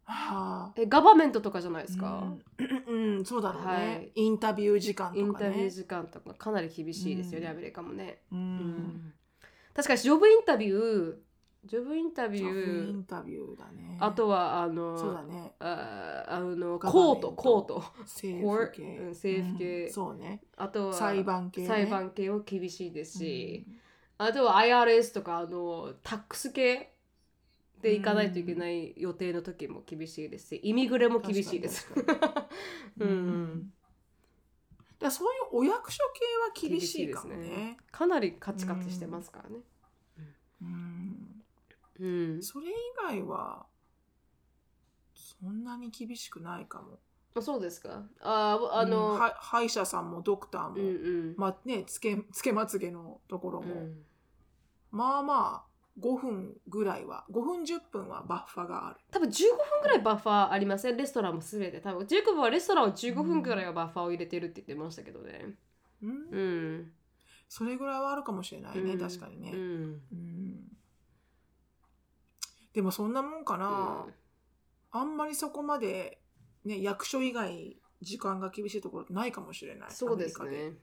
はあえ、ガバメントとかじゃないですか、うん、うんそうだろうね、はい。インタビュー時間とかね。インタビュー時間とかかなり厳しいですよね、うん。アメリカもね。ううんん。確かにジョブインタビュー、ジョブインタビュー、ンタビューだね。あとはあの、そうだね。ああのコート、コート。政府系、政府系。うんそうね。あとは裁判系ね。裁判系も厳しいですし、あとは IRS とかあのタックス系で行かないといけない予定の時も厳しいですしイミグレも厳しいです。う うん。ん。だそういうお役所系は厳しいかもね。かなりカチカチしてますからね。うんうん。それ以外はそんなに厳しくないかも。あそうですか？ああうん。の、は歯医者さんもドクターも、うんうん。まあねつけつけまつげのところも、うん。まあまあ5分ぐらいは5分10分はバッファがある。多分15分ぐらいバッファーありません？レストランもすべて多分。ジェイコブはレストランを15分ぐらいはバッファーを入れてるって言ってましたけどね。うん。うん。それぐらいはあるかもしれないね、うん。確かにね、うん。うんでもそんなもんかな、あんまりそこまで、ね、役所以外時間が厳しいところないかもしれない。そうですね。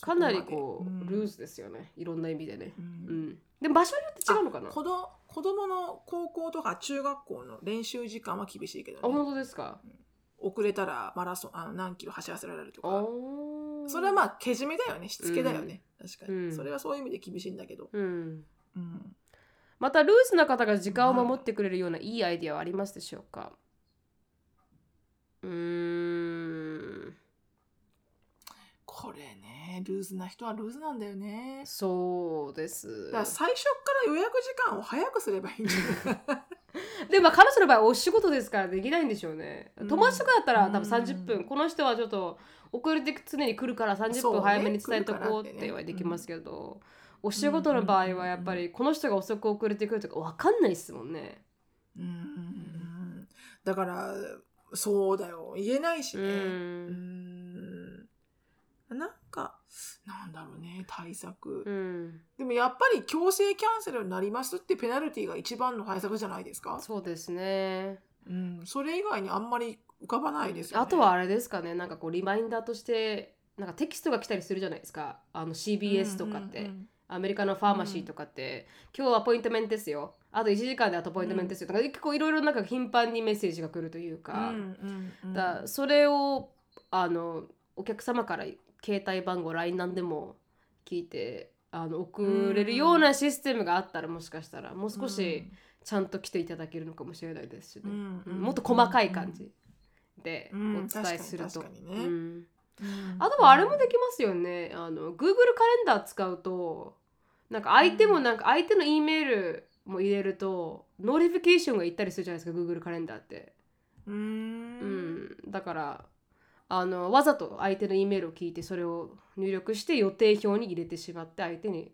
かなりそこう、ルーズですよね。いろんな意味でね。ううん。んでも場所によって違うのかな？あ子ど子供の高校とか中学校の練習時間は厳しいけどね。本当ですか？遅れたらマラソンあの何キロ走らせられるとあかー。それはまあけじめだよね。しつけだよね、確かに、うん。それはそういう意味で厳しいんだけど、うん。うん、またルーズな方が時間を守ってくれるようないいアイディアはありますでしょうか？うーん。これねルーズな人はルーズなんだよね。そうです。だから最初から予約時間を早くすればいいんじゃないでも彼女の場合お仕事ですからできないんでしょうね、うん。友達とかだったら多分うん。30分、この人はちょっと遅れて常に来るから30そうね。分早めに伝えとこうってはできますけど、お仕事の場合はやっぱりこの人が遅く遅れてくるとか分かんないですもんね。うんだからそうだよ。言えないしうねん。うん。なんかなんだろうね対策、うん、でもやっぱり強制キャンセルになりますってペナルティが一番の対策じゃないですか、そうですね。うん、それ以外にあんまり浮かばないですよね。あとはあれですかねなんかこうリマインダーとしてなんかテキストが来たりするじゃないですか。あの CBS とかって、うんうんアメリカのファーマシーとかって、今日アポイントメントですよ。あと1時間でアポイントメントですよ、とか結構いろいろなんか頻繁にメッセージが来るというか、うんうんうんだそれをあのお客様から携帯番号 LINE なんでも聞いてあの送れるようなシステムがあったらもしかしたらもう少しちゃんと来ていただけるのかもしれないですしね、うんうんもっと細かい感じでうんお伝えすると。あとはあれもできますよね。あの Google カレンダー使うとなんか相手もなんか相手の E メールも入れると notification が行ったりするじゃないですか Google カレンダーって。うん。ん、だからあのわざと相手の E メールを聞いてそれを入力して予定表に入れてしまって相手に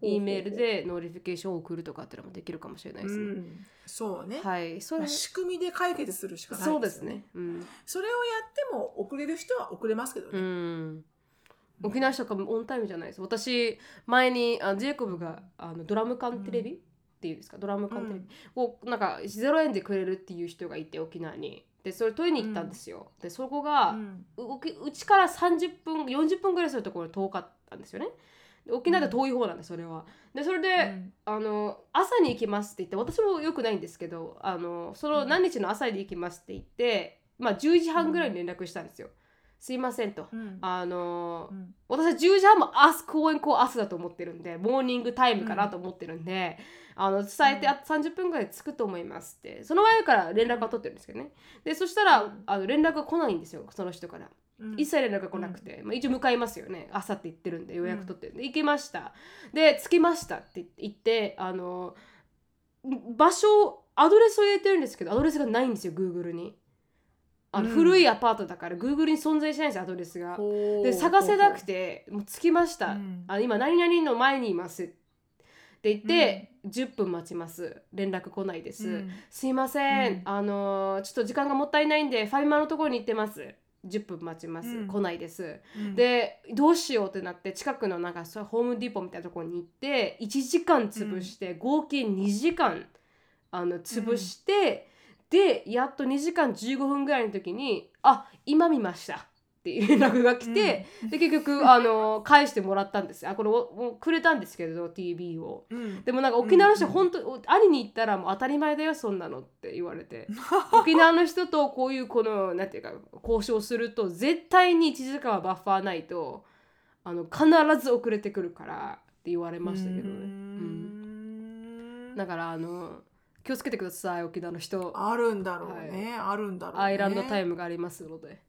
E メールで notification を送るとかっていうのもできるかもしれないですね。うん。そうね、はい、それまあ仕組みで解決するしかないそうですね。うん。それをやっても遅れる人は遅れますけどうね、ん沖縄市とかもオンタイムじゃないです。私前にあジェイコブがあのドラム缶テレビ、っていうんですか？ドラム缶テレビをなんか0円でくれるっていう人がいて沖縄に。でそれ取りに行ったんですよ、でそこが、うちから30分40分ぐらいするところ遠かったんですよね。で沖縄で遠い方なんですそれは。でそれで、うん。あの朝に行きますって言って私もよくないんですけどあのその何日の朝に行きますって言って、まあ、10時半ぐらいに連絡したんですよ。すいませんと。うん。あのうん。私は10時半も明日公演こう明日だと思ってるんでモーニングタイムかなと思ってるんで、あの伝えてうん。あと30分ぐらいで着くと思いますって。その前から連絡は取ってるんですけどね。でそしたら、うん。あの連絡が来ないんですよその人から。うん。一切連絡が来なくて、まあ、一応向かいますよね。朝って言ってるんで予約取ってるんで、行きました。で着きましたって言ってあの場所アドレスを入れてるんですけどアドレスがないんですよ Google にあの、うん。古いアパートだから Google に存在しないんですよアドレスが。で探せなくてもう着きました、うん。あ今何々の前にいます。って言って、10分待ちます。連絡来ないです、うん。すいません、うん。あのーちょっと時間がもったいないんでファイマーのところに行ってます。10分待ちます、うん。来ないです。うん。でどうしようってなって近くのなんかホームディポみたいなところに行って1時間潰して、合計2時間あの潰して、でやっと2時間15分ぐらいの時に「あ今見ました」っていう連絡が来て、で結局あの返してもらったんです。あこれをくれたんですけれど TV を。うん。でもなんか沖縄の人、うん本当兄に言ったらもう当たり前だよそんなのって言われて。沖縄の人とこういうこのなんていうか交渉すると絶対に1時間はバッファーないとあの必ず遅れてくるからって言われましたけどね、うん。だからあの気をつけてください沖縄の人。あるんだろうね、あるんだろうね。アイランドタイムがありますので、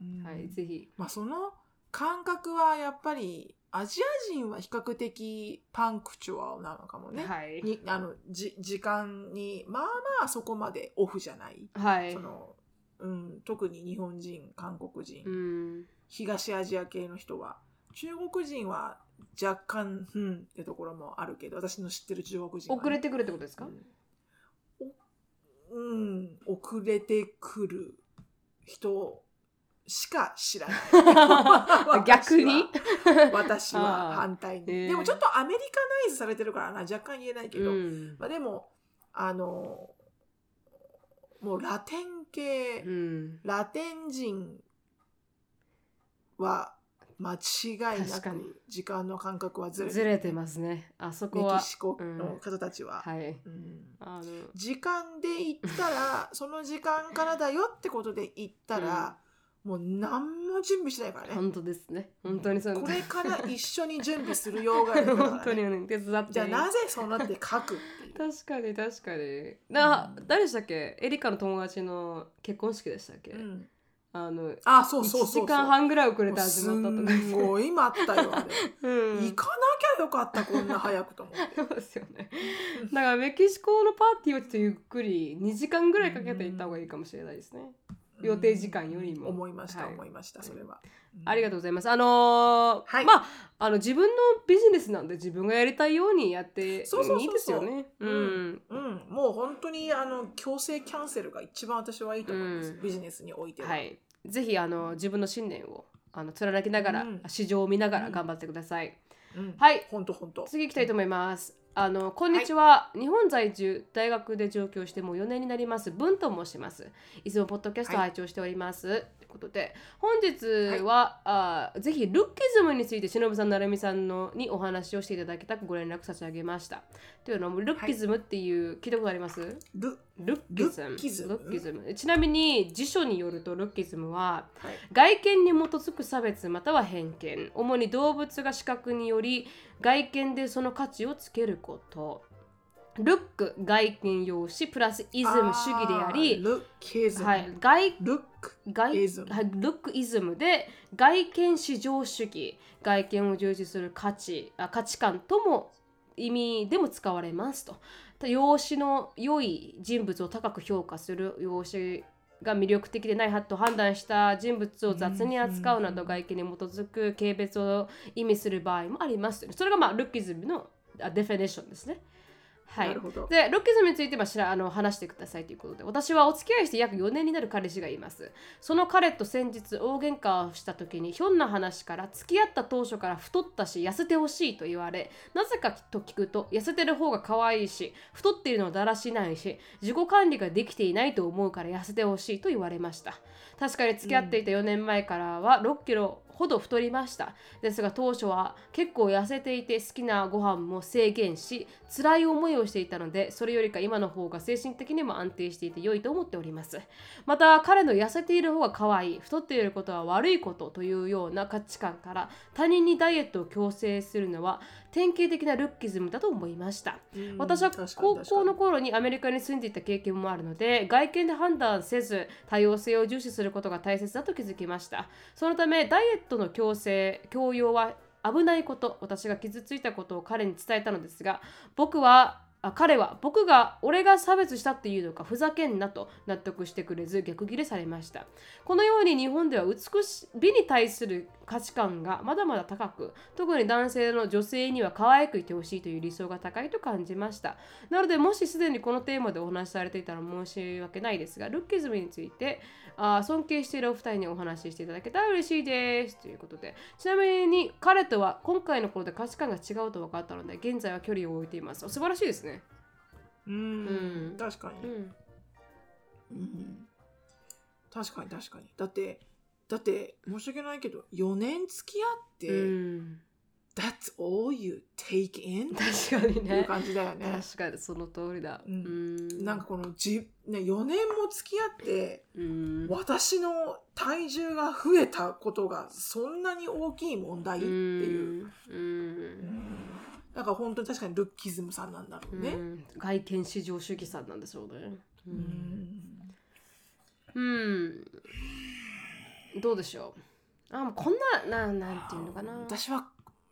うん。はい、ぜひ。まあその感覚はやっぱりアジア人は比較的パンクチュアルなのかもね、はい。にあのじ時間にまあまあそこまでオフじゃない、はい。そのうん、特に日本人韓国人、うん。東アジア系の人は。中国人は若干うんってところもあるけど私の知ってる中国人はね、遅れてくるってことですか、うん。おうん、遅れてくる人しか知らない。逆に？私は。反対に、でもちょっとアメリカナイズされてるからな若干言えないけど、うん。まあ、でもあのもうラテン系、うん。ラテン人は間違いなく時間の感覚はずれてずれてますね。あそこメはキシコの方たちは、はい。うん。あの。時間で行ったら その時間からだよってことで行ったら、もう何も準備しないからね。本当ですね。本当にそう。これから一緒に準備するようがあるから、ね、本当にね手伝って。じゃあなぜそうなって書くって確かに確かに。な、うん。誰でしたっけ？エリカの友達の結婚式でしたっけ、うんあのあそうそうそうそう。1時間半ぐらい遅れて始まったとか。すんごい待ったようん。行かなきゃよかったこんな早くと思って。そうですよね。だからメキシコのパーティーはちょっとゆっくり2時間ぐらいかけて行った方がいいかもしれないですね、予定時間よりも。うん思いました、はい。思いましたそれは、ありがととうございます。あのーはい。まああの自分のビジネスなんで自分がやりたいようにやっていいですよね。ううん。んうん、もう本当にあの強制キャンセルが一番私はいいと思います、うん。ビジネスにおいては、はい。ぜひあの自分の信念をあの貫きながら、うん。市場を見ながら頑張ってください、うん、はい。本当本当次行きたいと思います。あのこんにちは、日本在住大学で上京してもう4年になります。文と申します。いつもポッドキャストをはい。拝聴しております、ということで本日は、あぜひルッキズムについて忍さんなるみさんのにお話をしていただきたくご連絡差し上げました。というのもルッキズムっていう、聞いたことあります？ルルッキズム。ルッキズム。ルッキズム。ちなみに辞書によるとルッキズムははい。外見に基づく差別または偏見。主に動物が視覚により外見でその価値をつけることルック外見容姿プラスイズム主義でありルッキズム、はい、外ルック外イズム。はい、ルックイズムで外見至上主義外見を重視する価値あ価値観とも意味でも使われますと。容姿の良い人物を高く評価する容姿が魅力的でないと判断した人物を雑に扱うなど外見に基づく軽蔑を意味する場合もありますそれがまあルッキズムのあデフィネーションですね。はい。なるほど、でロッキズムについては知らあの話してくださいということで私はお付き合いして約4年になる彼氏がいます。その彼と先日大喧嘩をした時にひょんな話から付き合った当初から太ったし痩せてほしいと言われなぜかと聞くと痩せてる方が可愛いし太っているのだらしないし自己管理ができていないと思うから痩せてほしいと言われました。確かに付き合っていた4年前からは6キロほど太りました。ですが当初は結構痩せていて好きなご飯も制限し辛い思いをしていたのでそれよりか今の方が精神的にも安定していて良いと思っております。また彼の痩せている方が可愛い太っていることは悪いことというような価値観から他人にダイエットを強制するのは典型的なルッキズムだと思いました。うん私は高校の頃にアメリカに住んでいた経験もあるので外見で判断せず多様性を重視することが大切だと気づきました。そのためダイエットの強制強要は危ないこと私が傷ついたことを彼に伝えたのですが僕はあ彼は僕が俺が差別したっていうのかふざけんなと納得してくれず逆ギレされました。このように日本では美し美に対する価値観がまだまだ高く特に男性の女性には可愛くいてほしいという理想が高いと感じました。なのでもしすでにこのテーマでお話しされていたら申し訳ないですがルッキズムについてあ尊敬しているお二人にお話ししていただけたら嬉しいです。ということでちなみに彼とは今回の頃で価値観が違うと分かったので現在は距離を置いています。素晴らしいですね。うん、うん。確かに、うん。うん。確かに確かに。だってだって申し訳ないけど4年付き合って、うん。That's all you take in? 確かにっていうね感じだよね。確かにその通りだ。うん。うん。なんかこのじ、ね、4年も付き合ってうん。私の体重が増えたことがそんなに大きい問題っていう。うん。うんだから本当に確かにルッキズムさんなんだろうね。うん外見至上主義さんなんでしょうね。ううんんうん。どうでしょう。あ、もうこんな、ななんていうのかな。私は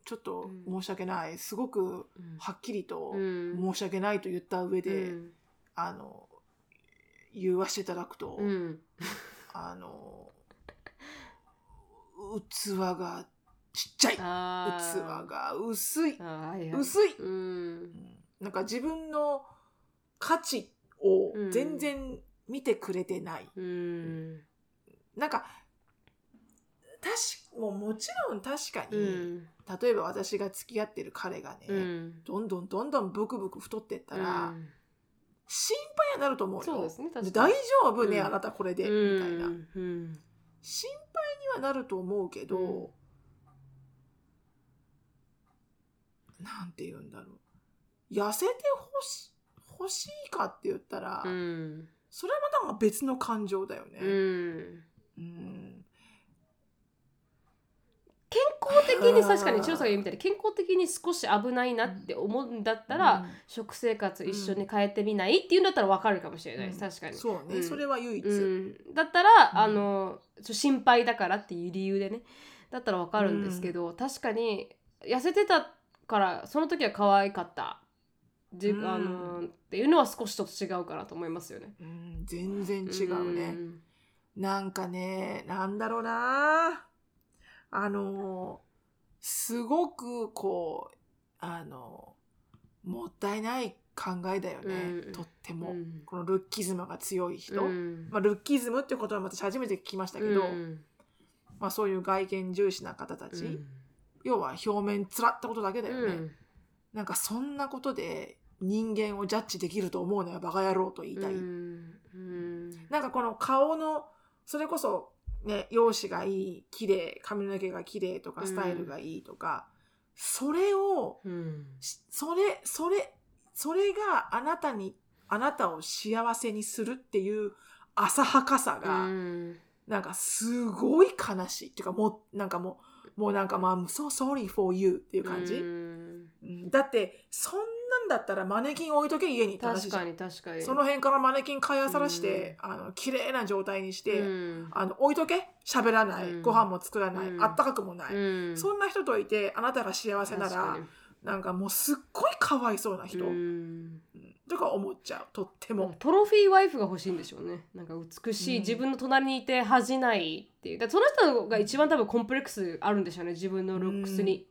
ちょっと申し訳ない、すごくうんはっきりとうん申し訳ないと言った上で、うんあの言わせていただくと、うん。あの器がちっちゃい。器が薄い。いはい。薄い、うん。うん。なんか自分の価値を全然見てくれてない、うん。なんか確かもうもちろん確かに、うん。例えば私が付き合ってる彼がね、うん。どんどんどんどんブクブク太ってったら、うん。心配になると思うよ。そうですね大丈夫ね、うん。あなたこれで、うんみたいな。うん。心配にはなると思うけど、うんなんて言うんだろう。痩せてほし欲しいかって言ったら、うん。それはまた別の感情だよね。うん。うん。健康的に確かに千代さんが言うみたいに健康的に少し危ないなって思うんだったら、食生活一緒に変えてみないっていうんだったら分かるかもしれない。です、確かに。そうね、うん。それは唯一、うん、だったら、うん。あの心配だからっていう理由でね。だったら分かるんですけど、確かに痩せてたからその時は可愛かった。じ、うん。あのっていうのは少しちょっと違うかなと思いますよね。うん全然違うね。ん。なんかね、なんだろうな。あの、すごくこう、あの、もったいない考えだよね。うん。とっても、うん。このルッキズムが強い人。うん。まあ、ルッキズムっていうことは私初めて聞きましたけど、うん。まあ、そういう外見重視な方たち、うん要は表面つらったことだけだよね、うん。なんかそんなことで人間をジャッジできると思うのよバカ野郎と言いたい、うん。うん。なんかこの顔のそれこそね容姿がいい綺麗髪の毛が綺麗とかうんスタイルがいいとか、それをそれそれそれがあなたにあなたを幸せにするっていう浅はかさが、うん。なんかすごい悲しい。っていうかもうなんかもうもうなんかまあ「I'm so sorry for you」っていう感じ、だってそんなんだったらマネキン置いとけ家に確かに確かに。その辺からマネキン買いあさらして、あの綺麗な状態にして、うん。あの置いとけ？喋らない、うん。ご飯も作らない、うん。あったかくもない、うん。そんな人といてあなたが幸せならに。なんかもうすっごいかわいそうな人、とか思っちゃう。とっても、トロフィーワイフが欲しいんでしょうね。なんか美しい、うん。自分の隣にいて恥じないっていう。だその人が一番多分コンプレックスあるんでしょうね。自分のルックスに、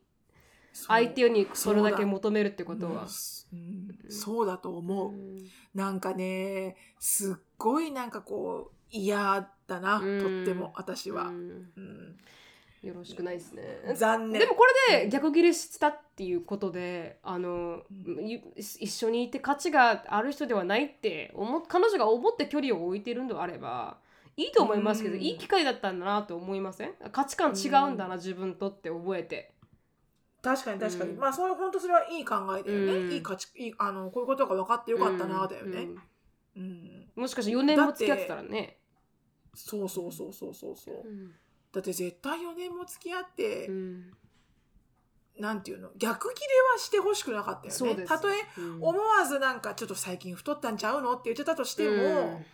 そう。相手にそれだけ求めるってことは、うん。そうだと思う、うん。なんかねすっごいなんかこう嫌だな、うんとっても私は、うん。うんよろしくないですね。残念。でもこれで逆ギレしたっていうことであの、うん。ゆ一緒にいて価値がある人ではないって思っ彼女が思って距離を置いてるんであればいいと思いますけど、うん。いい機会だったんだなと思いません？価値観違うんだな、自分とって覚えて。確かに確かに、うん。まあそういう本当それはいい考えだよね、うん。いい価値いいあのこういうことが分かってよかったなだよね、うん。うん。もしかして4年も付き合ってたらね。そうそうそうそうそうそう。うんだって絶対4年も付き合って、うん。なんていうの逆切れはしてほしくなかったよね。たとえうん。思わずなんかちょっと最近太ったんちゃうのって言ってたとしても、うん。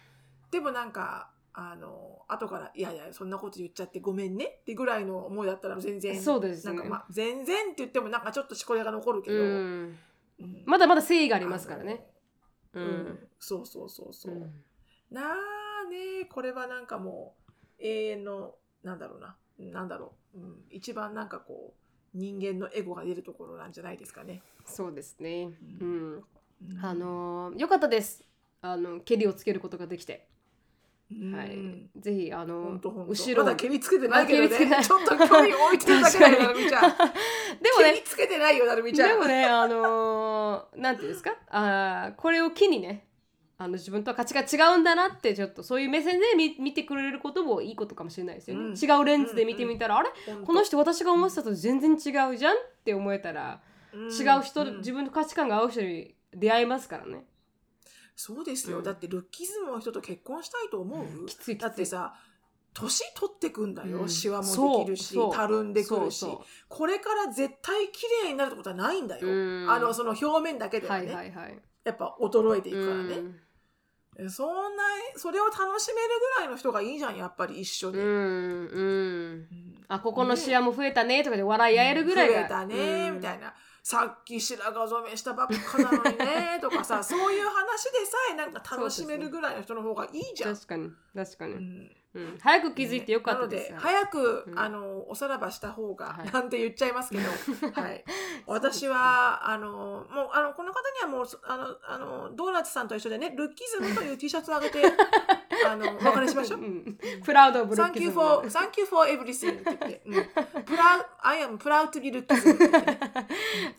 でもなんかあの後から「いやいやそんなこと言っちゃってごめんね」ってぐらいの思いだったら全然そうですね。なんかまあ全然って言ってもなんかちょっとしこりが残るけど、うん。うん。まだまだ誠意がありますからね。うん。そうそうそうそう、うん。なあねこれはなんかもう永遠のなんだろうな。なんだろう、うん、一番なんかこう人間のエゴが出るところなんじゃないですかね。そうですね。ううん。うん。あのーよかったです。あの蹴りをつけることができて、うん。はい。ぜひあの後ろまだ蹴りつけてないけどね。ちょっと距離置いてるだけだよ なるみちゃん。でもね蹴りつけてないよなるみちゃん。でもねあのーなんていうんですか？あーこれを機にねあの自分とは価値が違うんだなってちょっとそういう目線で見見てくれることもいいことかもしれないですよね、うん。違うレンズで見てみたら、あれ？ほんとこの人私が思ってたと全然違うじゃんって思えたら、うん。違う人、ん。自分の価値観が合う人に出会えますからね。そうですよ、うん。だってルッキズムの人と結婚したいと思う、きついだってさ年取ってくんだよ、うん。シワもできるしたるんでくるし。これから絶対綺麗になるってことはないんだよ、うん。あのその表面だけではね、はいはいはい。やっぱ衰えていくからね、うんえそんなそれを楽しめるぐらいの人がいいじゃんやっぱり一緒で、うんうん。うんあ、ここのシワも増えたねとかで笑い合えるぐらいが。増えたね、みたいなさっき白髪染めしたばっかなのにねとかさ そういう話でさえなんか楽しめるぐらいの人の方がいいじゃん。確かに確かに、ううん。ん早く気づいてよかったです。なので早く、うん。あのおさらばした方が、はい。なんて言っちゃいますけど、はい、私はあのもうあのこの方にはもうそあのあのドーナツさんと一緒でねルッキズムという T シャツをあげて あのお別れしましょう。ん。プラウドオブルッ Thank キ you ズム。For, thank you for everything って言って、うん、proud, I am proud to be て言って。ね、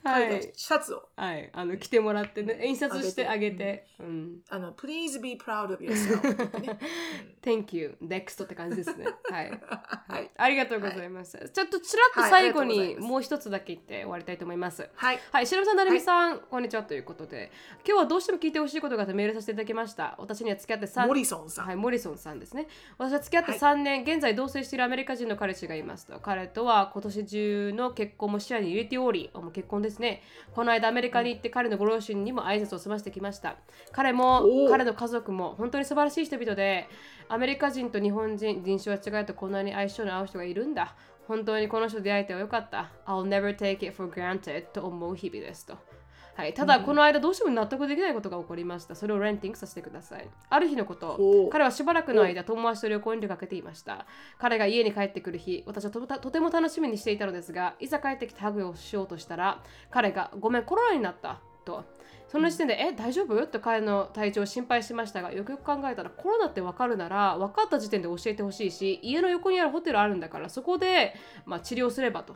はい。シャツを。はい。あの着てもらってね印刷してあげて。うん。あの Please be proud of yourself って言ってね、Thank you next って感じですね。はい。うんはい。ありがとうございます、ちょっとちらっとはい最後にもう一つだけ言って終わりたいと思います。はい。はい、しのぶさん、なるみさん、こんにちはということで、今日はどうしても聞いてほしいことがあってメールさせていただきました。私には付き合って3モリソンさん、はい、モリソンさんですね。私は付き合って3年、現在同棲しているアメリカ人の彼氏がいますと。彼とは今年中の結婚も視野に入れており、あもう結婚ですね。この間アメリカに行って彼のご両親にも挨拶を済ませてきました。彼も彼の家族も本当に素晴らしい人々で、アメリカ人と日本人、人種は違うとこんなに相性の合う人がいるんだ。本当にこの人と出会えてはよかった。I'll never take it for granted と思う日々ですと。はい、ただ、この間どうしても納得できないことが起こりました。それをレンティングさせてください。ある日のことお、彼はしばらくの間、友達と旅行に出かけていました。彼が家に帰ってくる日、私はととても楽しみにしていたのですが、いざ帰ってきてハグをしようとしたら、彼がごめん、コロナになったと。その時点で、え、大丈夫？と彼の体調を心配しましたが、よくよく考えたら、コロナって分かるなら、分かった時点で教えてほしいし、家の横にあるホテルあるんだから、そこで、まあ、治療すればと。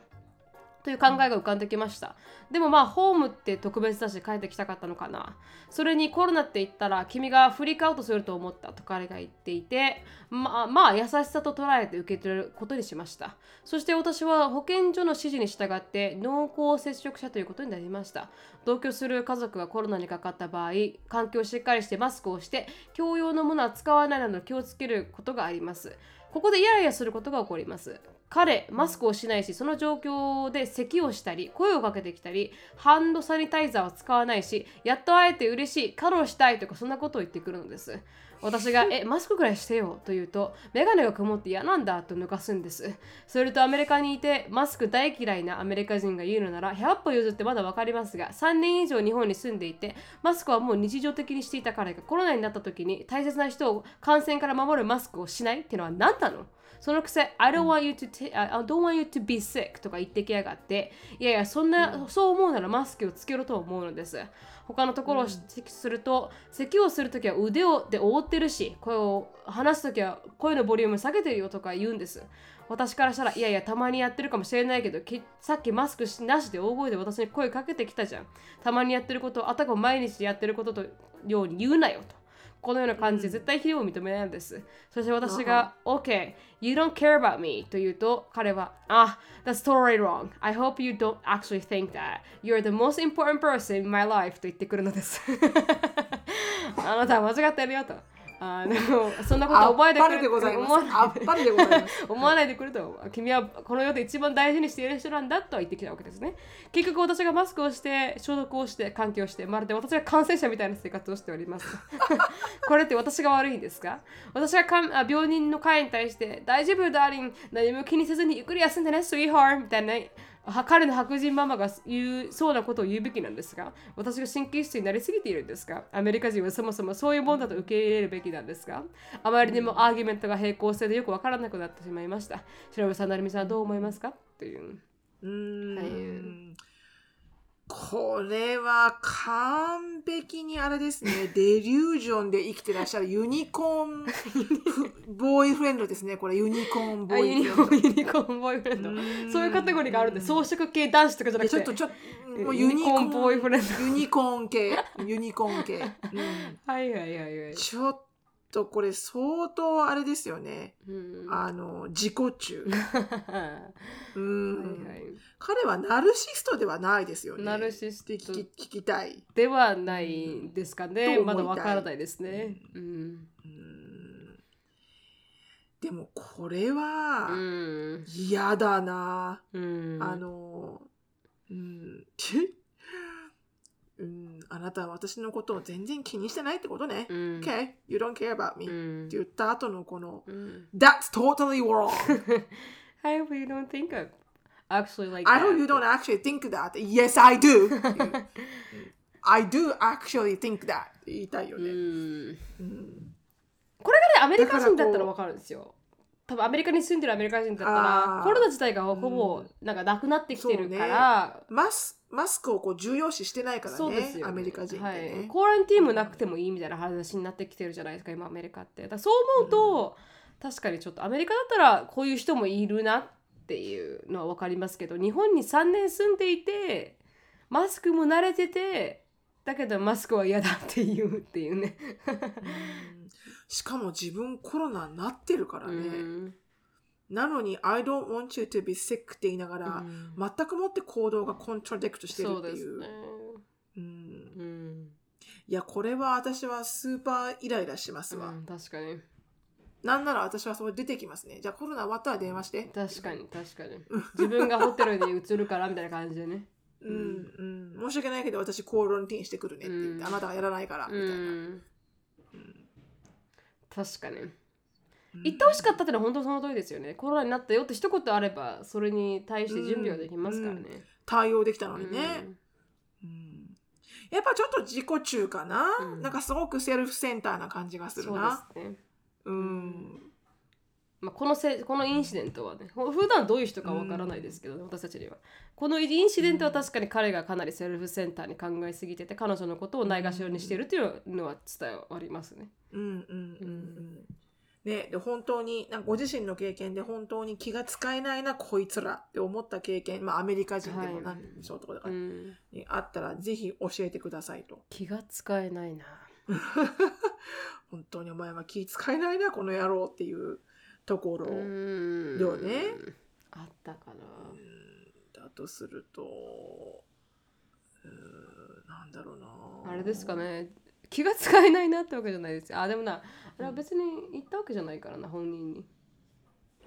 という考えが浮かんできました。でもまあ、ホームって特別だし帰ってきたかったのかな。それにコロナって言ったら君がフリークアウトすると思ったと彼が言っていて、まあ、まあ優しさと捉えて受け取ることにしました。そして私は保健所の指示に従って濃厚接触者ということになりました。同居する家族がコロナにかかった場合、環境をしっかりしてマスクをして、共用のものは使わないなど気をつけることがあります。ここでイライラすることが起こります。彼、マスクをしないし、その状況で咳をしたり、声をかけてきたり、ハンドサニタイザーを使わないし、やっと会えて嬉しい、カロしたいとか、そんなことを言ってくるのです。私が、え、マスクくらいしてよと言うと、メガネが曇って嫌なんだと抜かすんです。それとアメリカにいて、マスク大嫌いなアメリカ人が言うのなら、100歩譲ってまだわかりますが、3年以上日本に住んでいて、マスクはもう日常的にしていた彼がコロナになった時に大切な人を感染から守るマスクをしないっていうのは何なの？そのくせ、I don't want you to, I don't want you to be sick とか言ってきやがって、いやいや、そんな、そう思うならマスクをつけろと思うのです。他のところを指摘すると、咳をするときは腕をで覆ってるし、声を話すときは声のボリューム下げてるよとか言うんです。私からしたら、いやいや、たまにやってるかもしれないけど、きさっきマスクしなしで大声で私に声かけてきたじゃん。たまにやってることをあたかも毎日やってることとように言うなよと。このような感じで絶対非を認めないんです。そして私が、OK, you don't care about me と言うと、彼は、あ、that's totally wrong. I hope you don't actually think that. You're the most important person in my life と言ってくるのです。あなたは間違ってるよと。あでもそんなこと覚えてくれぱれでございます。思わないあっぱれでございます。思わないでくれと君はこの世で一番大事にしている人なんだとは言ってきたわけですね結局私がマスクをして消毒をして換気をしてまるで私が感染者みたいな生活をしております これって私が悪いんですか？私がかんあ病人の会に対して大丈夫ダーリン何も気にせずにゆっくり休んでねスイーハーみたいなは彼の白人ママが言うそうなことを言うべきなんですが私が神経質になりすぎているんですかアメリカ人はそもそもそういうものだと受け入れるべきなんですかあまりにもアーギュメントが平行性でよくわからなくなってしまいました。白部さん、成美さんはどう思いますか？という。うーん。はいこれは完璧にあれですね。デリュージョンで生きてらっしゃる。ユニコーンフ ボーイフレンドですね。これユニコーンボあーイフレンド。ユニコーンボーイフレンド。そういうカテゴリーがあるんで装飾系男子とかじゃなくて。ちょっとちょっともうユニコーンボーイフレンユニコーン系。ユニコーン系、うん。はいはいはいはい、ちょっとこれ相当あれですよね。うん、あの自己中。は うん、いはい。彼はナルシストではないですよね。ナルシスト。聞き聞きたい、ではないですかね。と思いたいまだわからないですね、うん、うん。でもこれはうん。嫌だな、うん。あのうん うんあなたは私のことを全然気にしてないってことね、うん OK you don't care about me、うってん言った後のこのうん That's totally wrong I hope you don't think of actually like I that. hope you don't actually think that Yes I do I do actually think that 言いたいようね、んうんこれがねアメリカ人だったらわかるんですよ多分アメリカに住んでるアメリカ人だったらコロナ自体がほぼなんかなくなってきてるから、マスマスクをこう重要視してないからそうですよ、ね。アメリカ人ってはねい、、コーランティーンもなくてもいいみたいな話になってきてるじゃないですか今アメリカって。だからそう思うと、確かにちょっとアメリカだったらこういう人もいるなっていうのは分かりますけど日本に3年住んでいてマスクも慣れててだけどマスクは嫌だっていうっていうね。うん。しかも自分コロナになってるからうね、んなのに I don't want you to be sick って言いながら、うん。全くもって行動がコントラディクトしてるっていう。ですね。うん。うん。いやこれは私はスーパーイライラしますわ、うん確かに。なんなら私はそれ出てきますね。じゃあコロナ終わったら電話して。確かに 確かに。自分がホテルに移るからみたいな感じでね。うんうん、申し訳ないけど私コールンティンしてくるねって言って、うん。あなたがやらないからみうたいな、ん。確かに。うん。言ってほしかったってのは本当その通りですよね。コロナになったよって一言あればそれに対して準備はできますからね。対応できたのうんにね、うん。やっぱちょっと自己中かな、うん。なんかすごくセルフセンターな感じがするそうなですね。うん。まあ、このせこのインシデントはねほ普段どういう人かわからないですけど、ね私たちには。このインシデントは確かに彼がかなりセルフセンターに考えすぎてて彼女のことをないがしろにしているというのは伝わりますね。うんうんうんうんね、で本当になんかご自身の経験で本当に気が使えないなこいつらって思った経験、まあ、アメリカ人でもはい。何でもそうところだから、うん、にあったらぜひ教えてくださいと。気が使えないな。本当にお前は気使えないなこの野郎っていうところ、うん。よね。あったかな。だとするとうーんなんだろうな。あれですかね気が使えないなってわけじゃないですよ。あでもなあれは別に言ったわけじゃないからな本人に。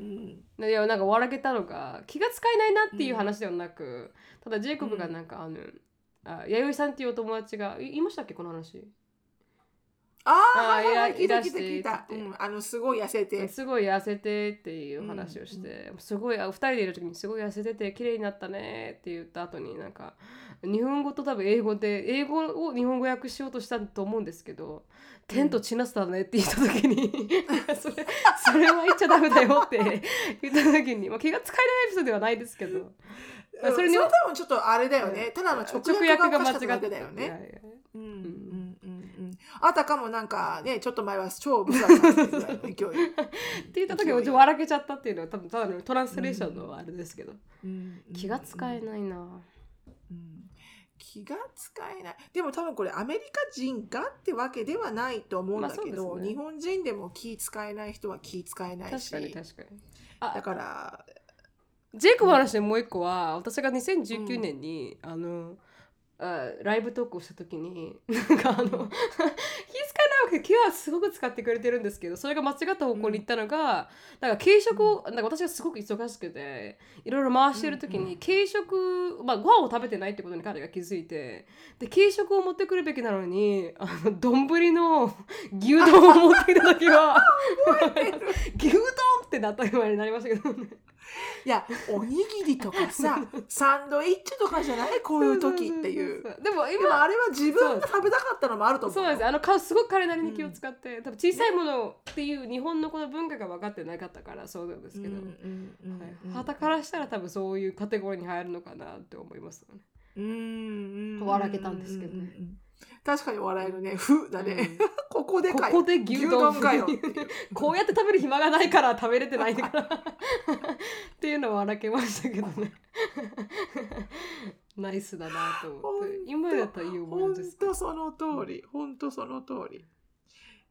うん。いやなんか笑けたのが気が使えないなっていう話ではなく、ただジェイコブがなんか、あのあ弥生さんっていうお友達がい言いましたっけこの話あああーはいはいはいいや聞いた聞いたいらして聞いた、って言って。うん、あのすごい痩せて、すごい痩せてっていう話をして、すごいあ二人でいる時にすごい痩せてて綺麗になったねって言った後になんか日本語と多分英語で英語を日本語訳しようとしたと思うんですけど「天と地なすだね」って言った時に それそれは言っちゃダメだよって言った時に、まあ、気が使えないエピソードではないですけど。うんそれそれに多分ちょっとあれだよね、ただの直訳がおかしかっただけだよね。いやいやうんうんうんうんあたかもなんかねちょっと前は超ブサだったっていうぐらいの勢い、って言った時にうち笑けちゃったっていうのは多分ただのトランスレーションのあれですけど、うん。気が使えないな、うん。気が使えない。でも多分これアメリカ人がってわけではないと思うんだけど、ね。日本人でも気使えない人は気使えない確しかに確かに。だからジェイコブの話でもう一個は私が2019年に、あのあライブトークをした時になんかあの気遣えないわけ気はすごく使ってくれてるんですけどそれが間違った方向に行ったのが、なんか軽食をなんか私がすごく忙しくていろいろ回してる時に軽食、まあ、ご飯を食べてないってことに彼が気づいてで軽食を持ってくるべきなのにあの丼の牛丼を持ってきた時は 牛丼ってなった今になりましたけどね。いやおにぎりとかさサンドイッチとかじゃない？こういう時っていう。でも今あれは自分が食べたかったのもあると思うそうです。あの顔すごく彼なりに気を使って、多分小さいものっていう日本のこの文化が分かってなかったからそうなんですけど、はい、旗からしたら多分そういうカテゴリーに入るのかなって思いますよね。うんうん笑けたんですけどね。うんうんうん確かに笑えるね「ふ」だね、うん。ここでかよここで牛丼かよ。こうやって食べる暇がないから食べれてないから。っていうのは笑けましたけどね。ナイスだなと思って。今だったらいい思い本です当その通り。本当その通り。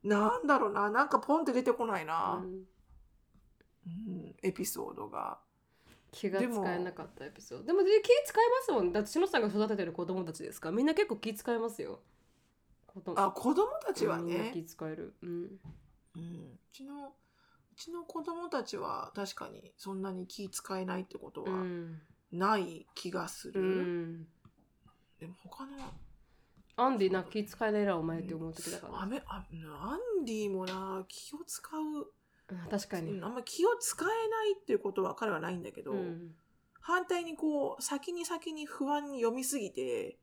なんだろうな。なんかポンって出てこないな、うん。うんエピソードが。気が使えなかったエピソード。でも気使えますもん。だって篠さんが育ててる子供たちですかみんな結構気使えますよ子供あ子供たちはね、気使える。うん。うん、うちのちの子供たちは確かにそんなに気使えないってことはうん。ない気がする。うん。でも他のアンディな気使えないなお前って思う時だから。アメあアンディもな気を使う、うん確かに。うんあんま気を使えないっていうことは彼はないんだけど、うん。反対にこう先に先に不安に読みすぎて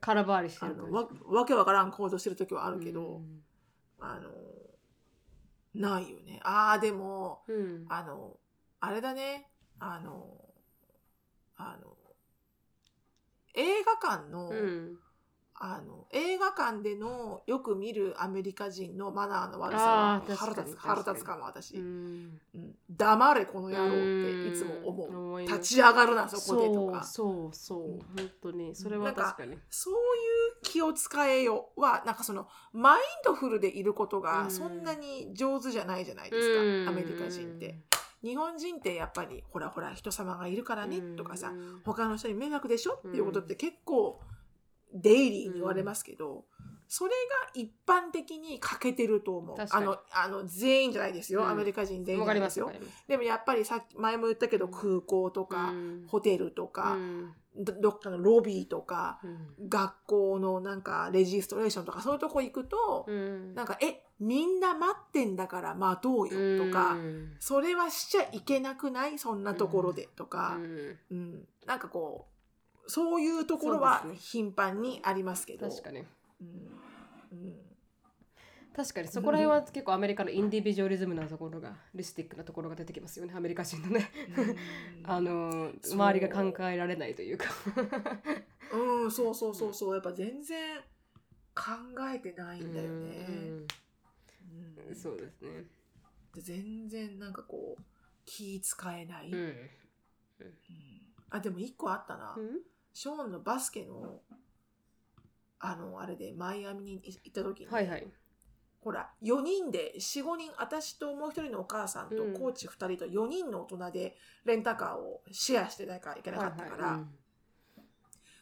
空回りしてあるのわわけわからん行動してる時はあるけど、うん。あのないよね。ああでもうん。あのあれだね。あのあの映画館の、うんあの映画館でのよく見るアメリカ人のマナーの悪さは腹立つ腹立つかも私、うん。うん。黙れこの野郎っていつも思う。立ち上がるなそこでとか。そうそうそう。本当に。それは確かに。そういう気を使えよはなんかそのマインドフルでいることうん。がそんなに上手じゃないじゃないですか、うん。アメリカ人って。日本人ってやっぱりほらほら人様がいるからねとかさ、うん。他の人に迷惑でしょっていうことって結構デイリーに言われますけど、それが一般的に欠けてると思う。あのあの全員じゃないですよ、うん。アメリカ人全員じゃないですよ。でもやっぱりさっき前も言ったけど空港とか、うん。ホテルとか、うん。どどっかのロビーとか、うん。学校のなんかレジストレーションとかそういうとこ行くと、うん。なんかえみんな待ってんだから待とうよとか、うん。それはしちゃいけなくない？そんなところでとか、うん。うん。なんかこうそういうところは頻繁にありますけど。確かに。うん。うん確かに。そこら辺は結構アメリカのインディビジュアリズムなところがリスティックなところが出てきますよね。アメリカ人のね。あの周りが考えられないというか。うん、うん、そうそうそうそう。やっぱ全然考えてないんだよね、うん。うん。そうですね。で全然なんかこう気使えない、うん。うん。あでも一個あったな、うん？ショーンのバスケのあのあれでマイアミに行った時に、はいはい。ほら4人で45人私ともう一人のお母さんとうん。コーチ2人と4人の大人でレンタカーをシェアしてなきゃいけなかったから、はいはい。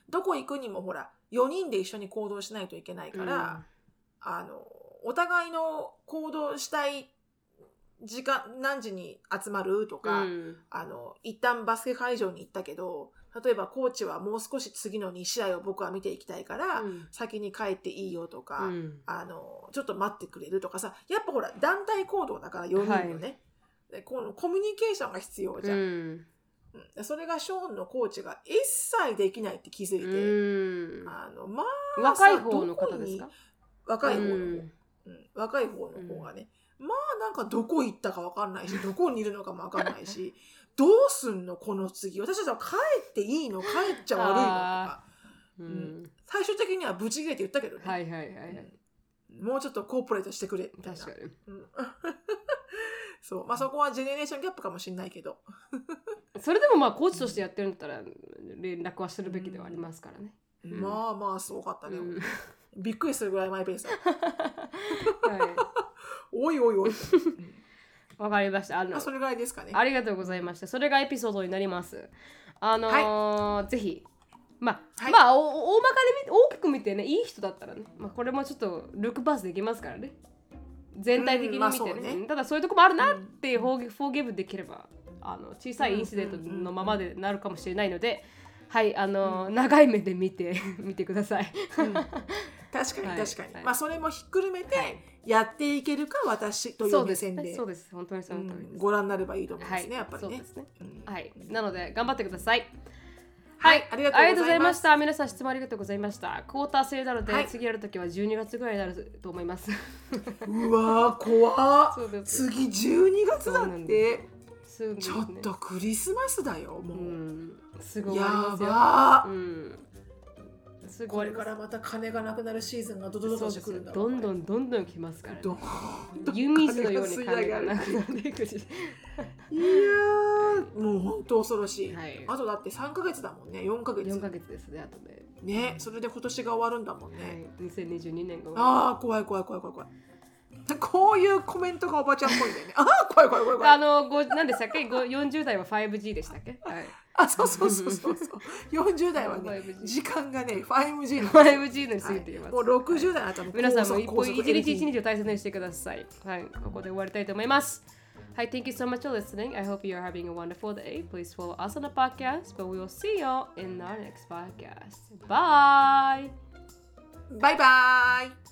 どこ行くにもほら4人で一緒に行動しないといけないから、あのお互いの行動したい時間何時に集まるとうか、ん。あの一旦バスケ会場に行ったけど例えばコーチはもう少し次の2試合を僕は見ていきたいから、うん。先に帰っていいよとか、うん。あのちょっと待ってくれるとかさやっぱほら団体行動だから4人のね、でこのコミュニケーションが必要じゃん、うん。それがショーンのコーチが一切できないって気づいて、うん。あのまあ若い方の方ですか？若い方の方、うん。うん。若い方の方がね、まあなんかどこ行ったか分かんないしどこにいるのかも分かんないし どうすんのこの次？私たちは帰っていいの？帰っちゃ悪いの？とか。うん。最終的にはブチ切れて言ったけどね、はいはいはいもうちょっとコーポレートしてくれみたいな。確かに。うん。そう。まあそこはジェネレーションギャップかもしれないけど。それでもまあコーチとしてやってるんだったら連絡はするべきではありますからね。うん。まあまあすごかったね、うん。びっくりするぐらいマイペースだ はおいおいおい、いわかりました。あのまあ、それぐらいですかねありがとうございました。それがエピソードになります。あのーぜひ、まあ、はいまあ、お大まかで見大きく見てね、いい人だったらね、まあ、これもちょっとルックパスできますからね。全体的に見てね,、うんまあねただそういうとこもあるなってフォーフォーギブできればあの小さいインシデントのままでなるかもしれないので、はいあのー長い目で見て 見てください。うん確かにはい確かに、はい。まあそれもひっくるめてはい。やっていけるか私といそううです目線で。そうです本当にその通りです。うんご覧になればいいと思いますね、はい、やっぱりね。ね。うん。はい、なので頑張ってください。はいありがとうございます。した。皆さん質問ありがとうございました。クォーター制なので、はい。次やるときは12月ぐらいになると思います。うわー怖。次12月だそうなんでってちょっとクリスマスだよもう、うん、すぐ終わりや。ばー、うん。これ。からまた金がなくなるシーズンがドドドドしてくるんだどんどんんどんどん来ますから、ね。どんどん湯水のように金金がなくなっていくし。いやーもう本当恐ろしい、はい。あとだって3ヶ月だもんね4ヶ月4ヶ月ですね、あとで。ねそれで今年が終わるんだもんね、はい。2022年が終わああ怖い怖い怖い怖い怖いこういうコメントがおばちゃんっぽいんだよねああ怖い怖い怖い怖いあの、ご何でしたっけ？ご ?40 代は 5G でしたっけ？はい。あそうそうそうそうそう40代はね 5G 時間がね 5G の 5G のに過ぎています。もう60代になったら皆さんも一歩一日一日を大切にしてください。はい、ここで終わりたいと思います。Hi, thank you so much for listening. I hope you're having a wonderful day. Please follow us on the podcast, but we will see y'all in our next podcast. Bye. バイバイ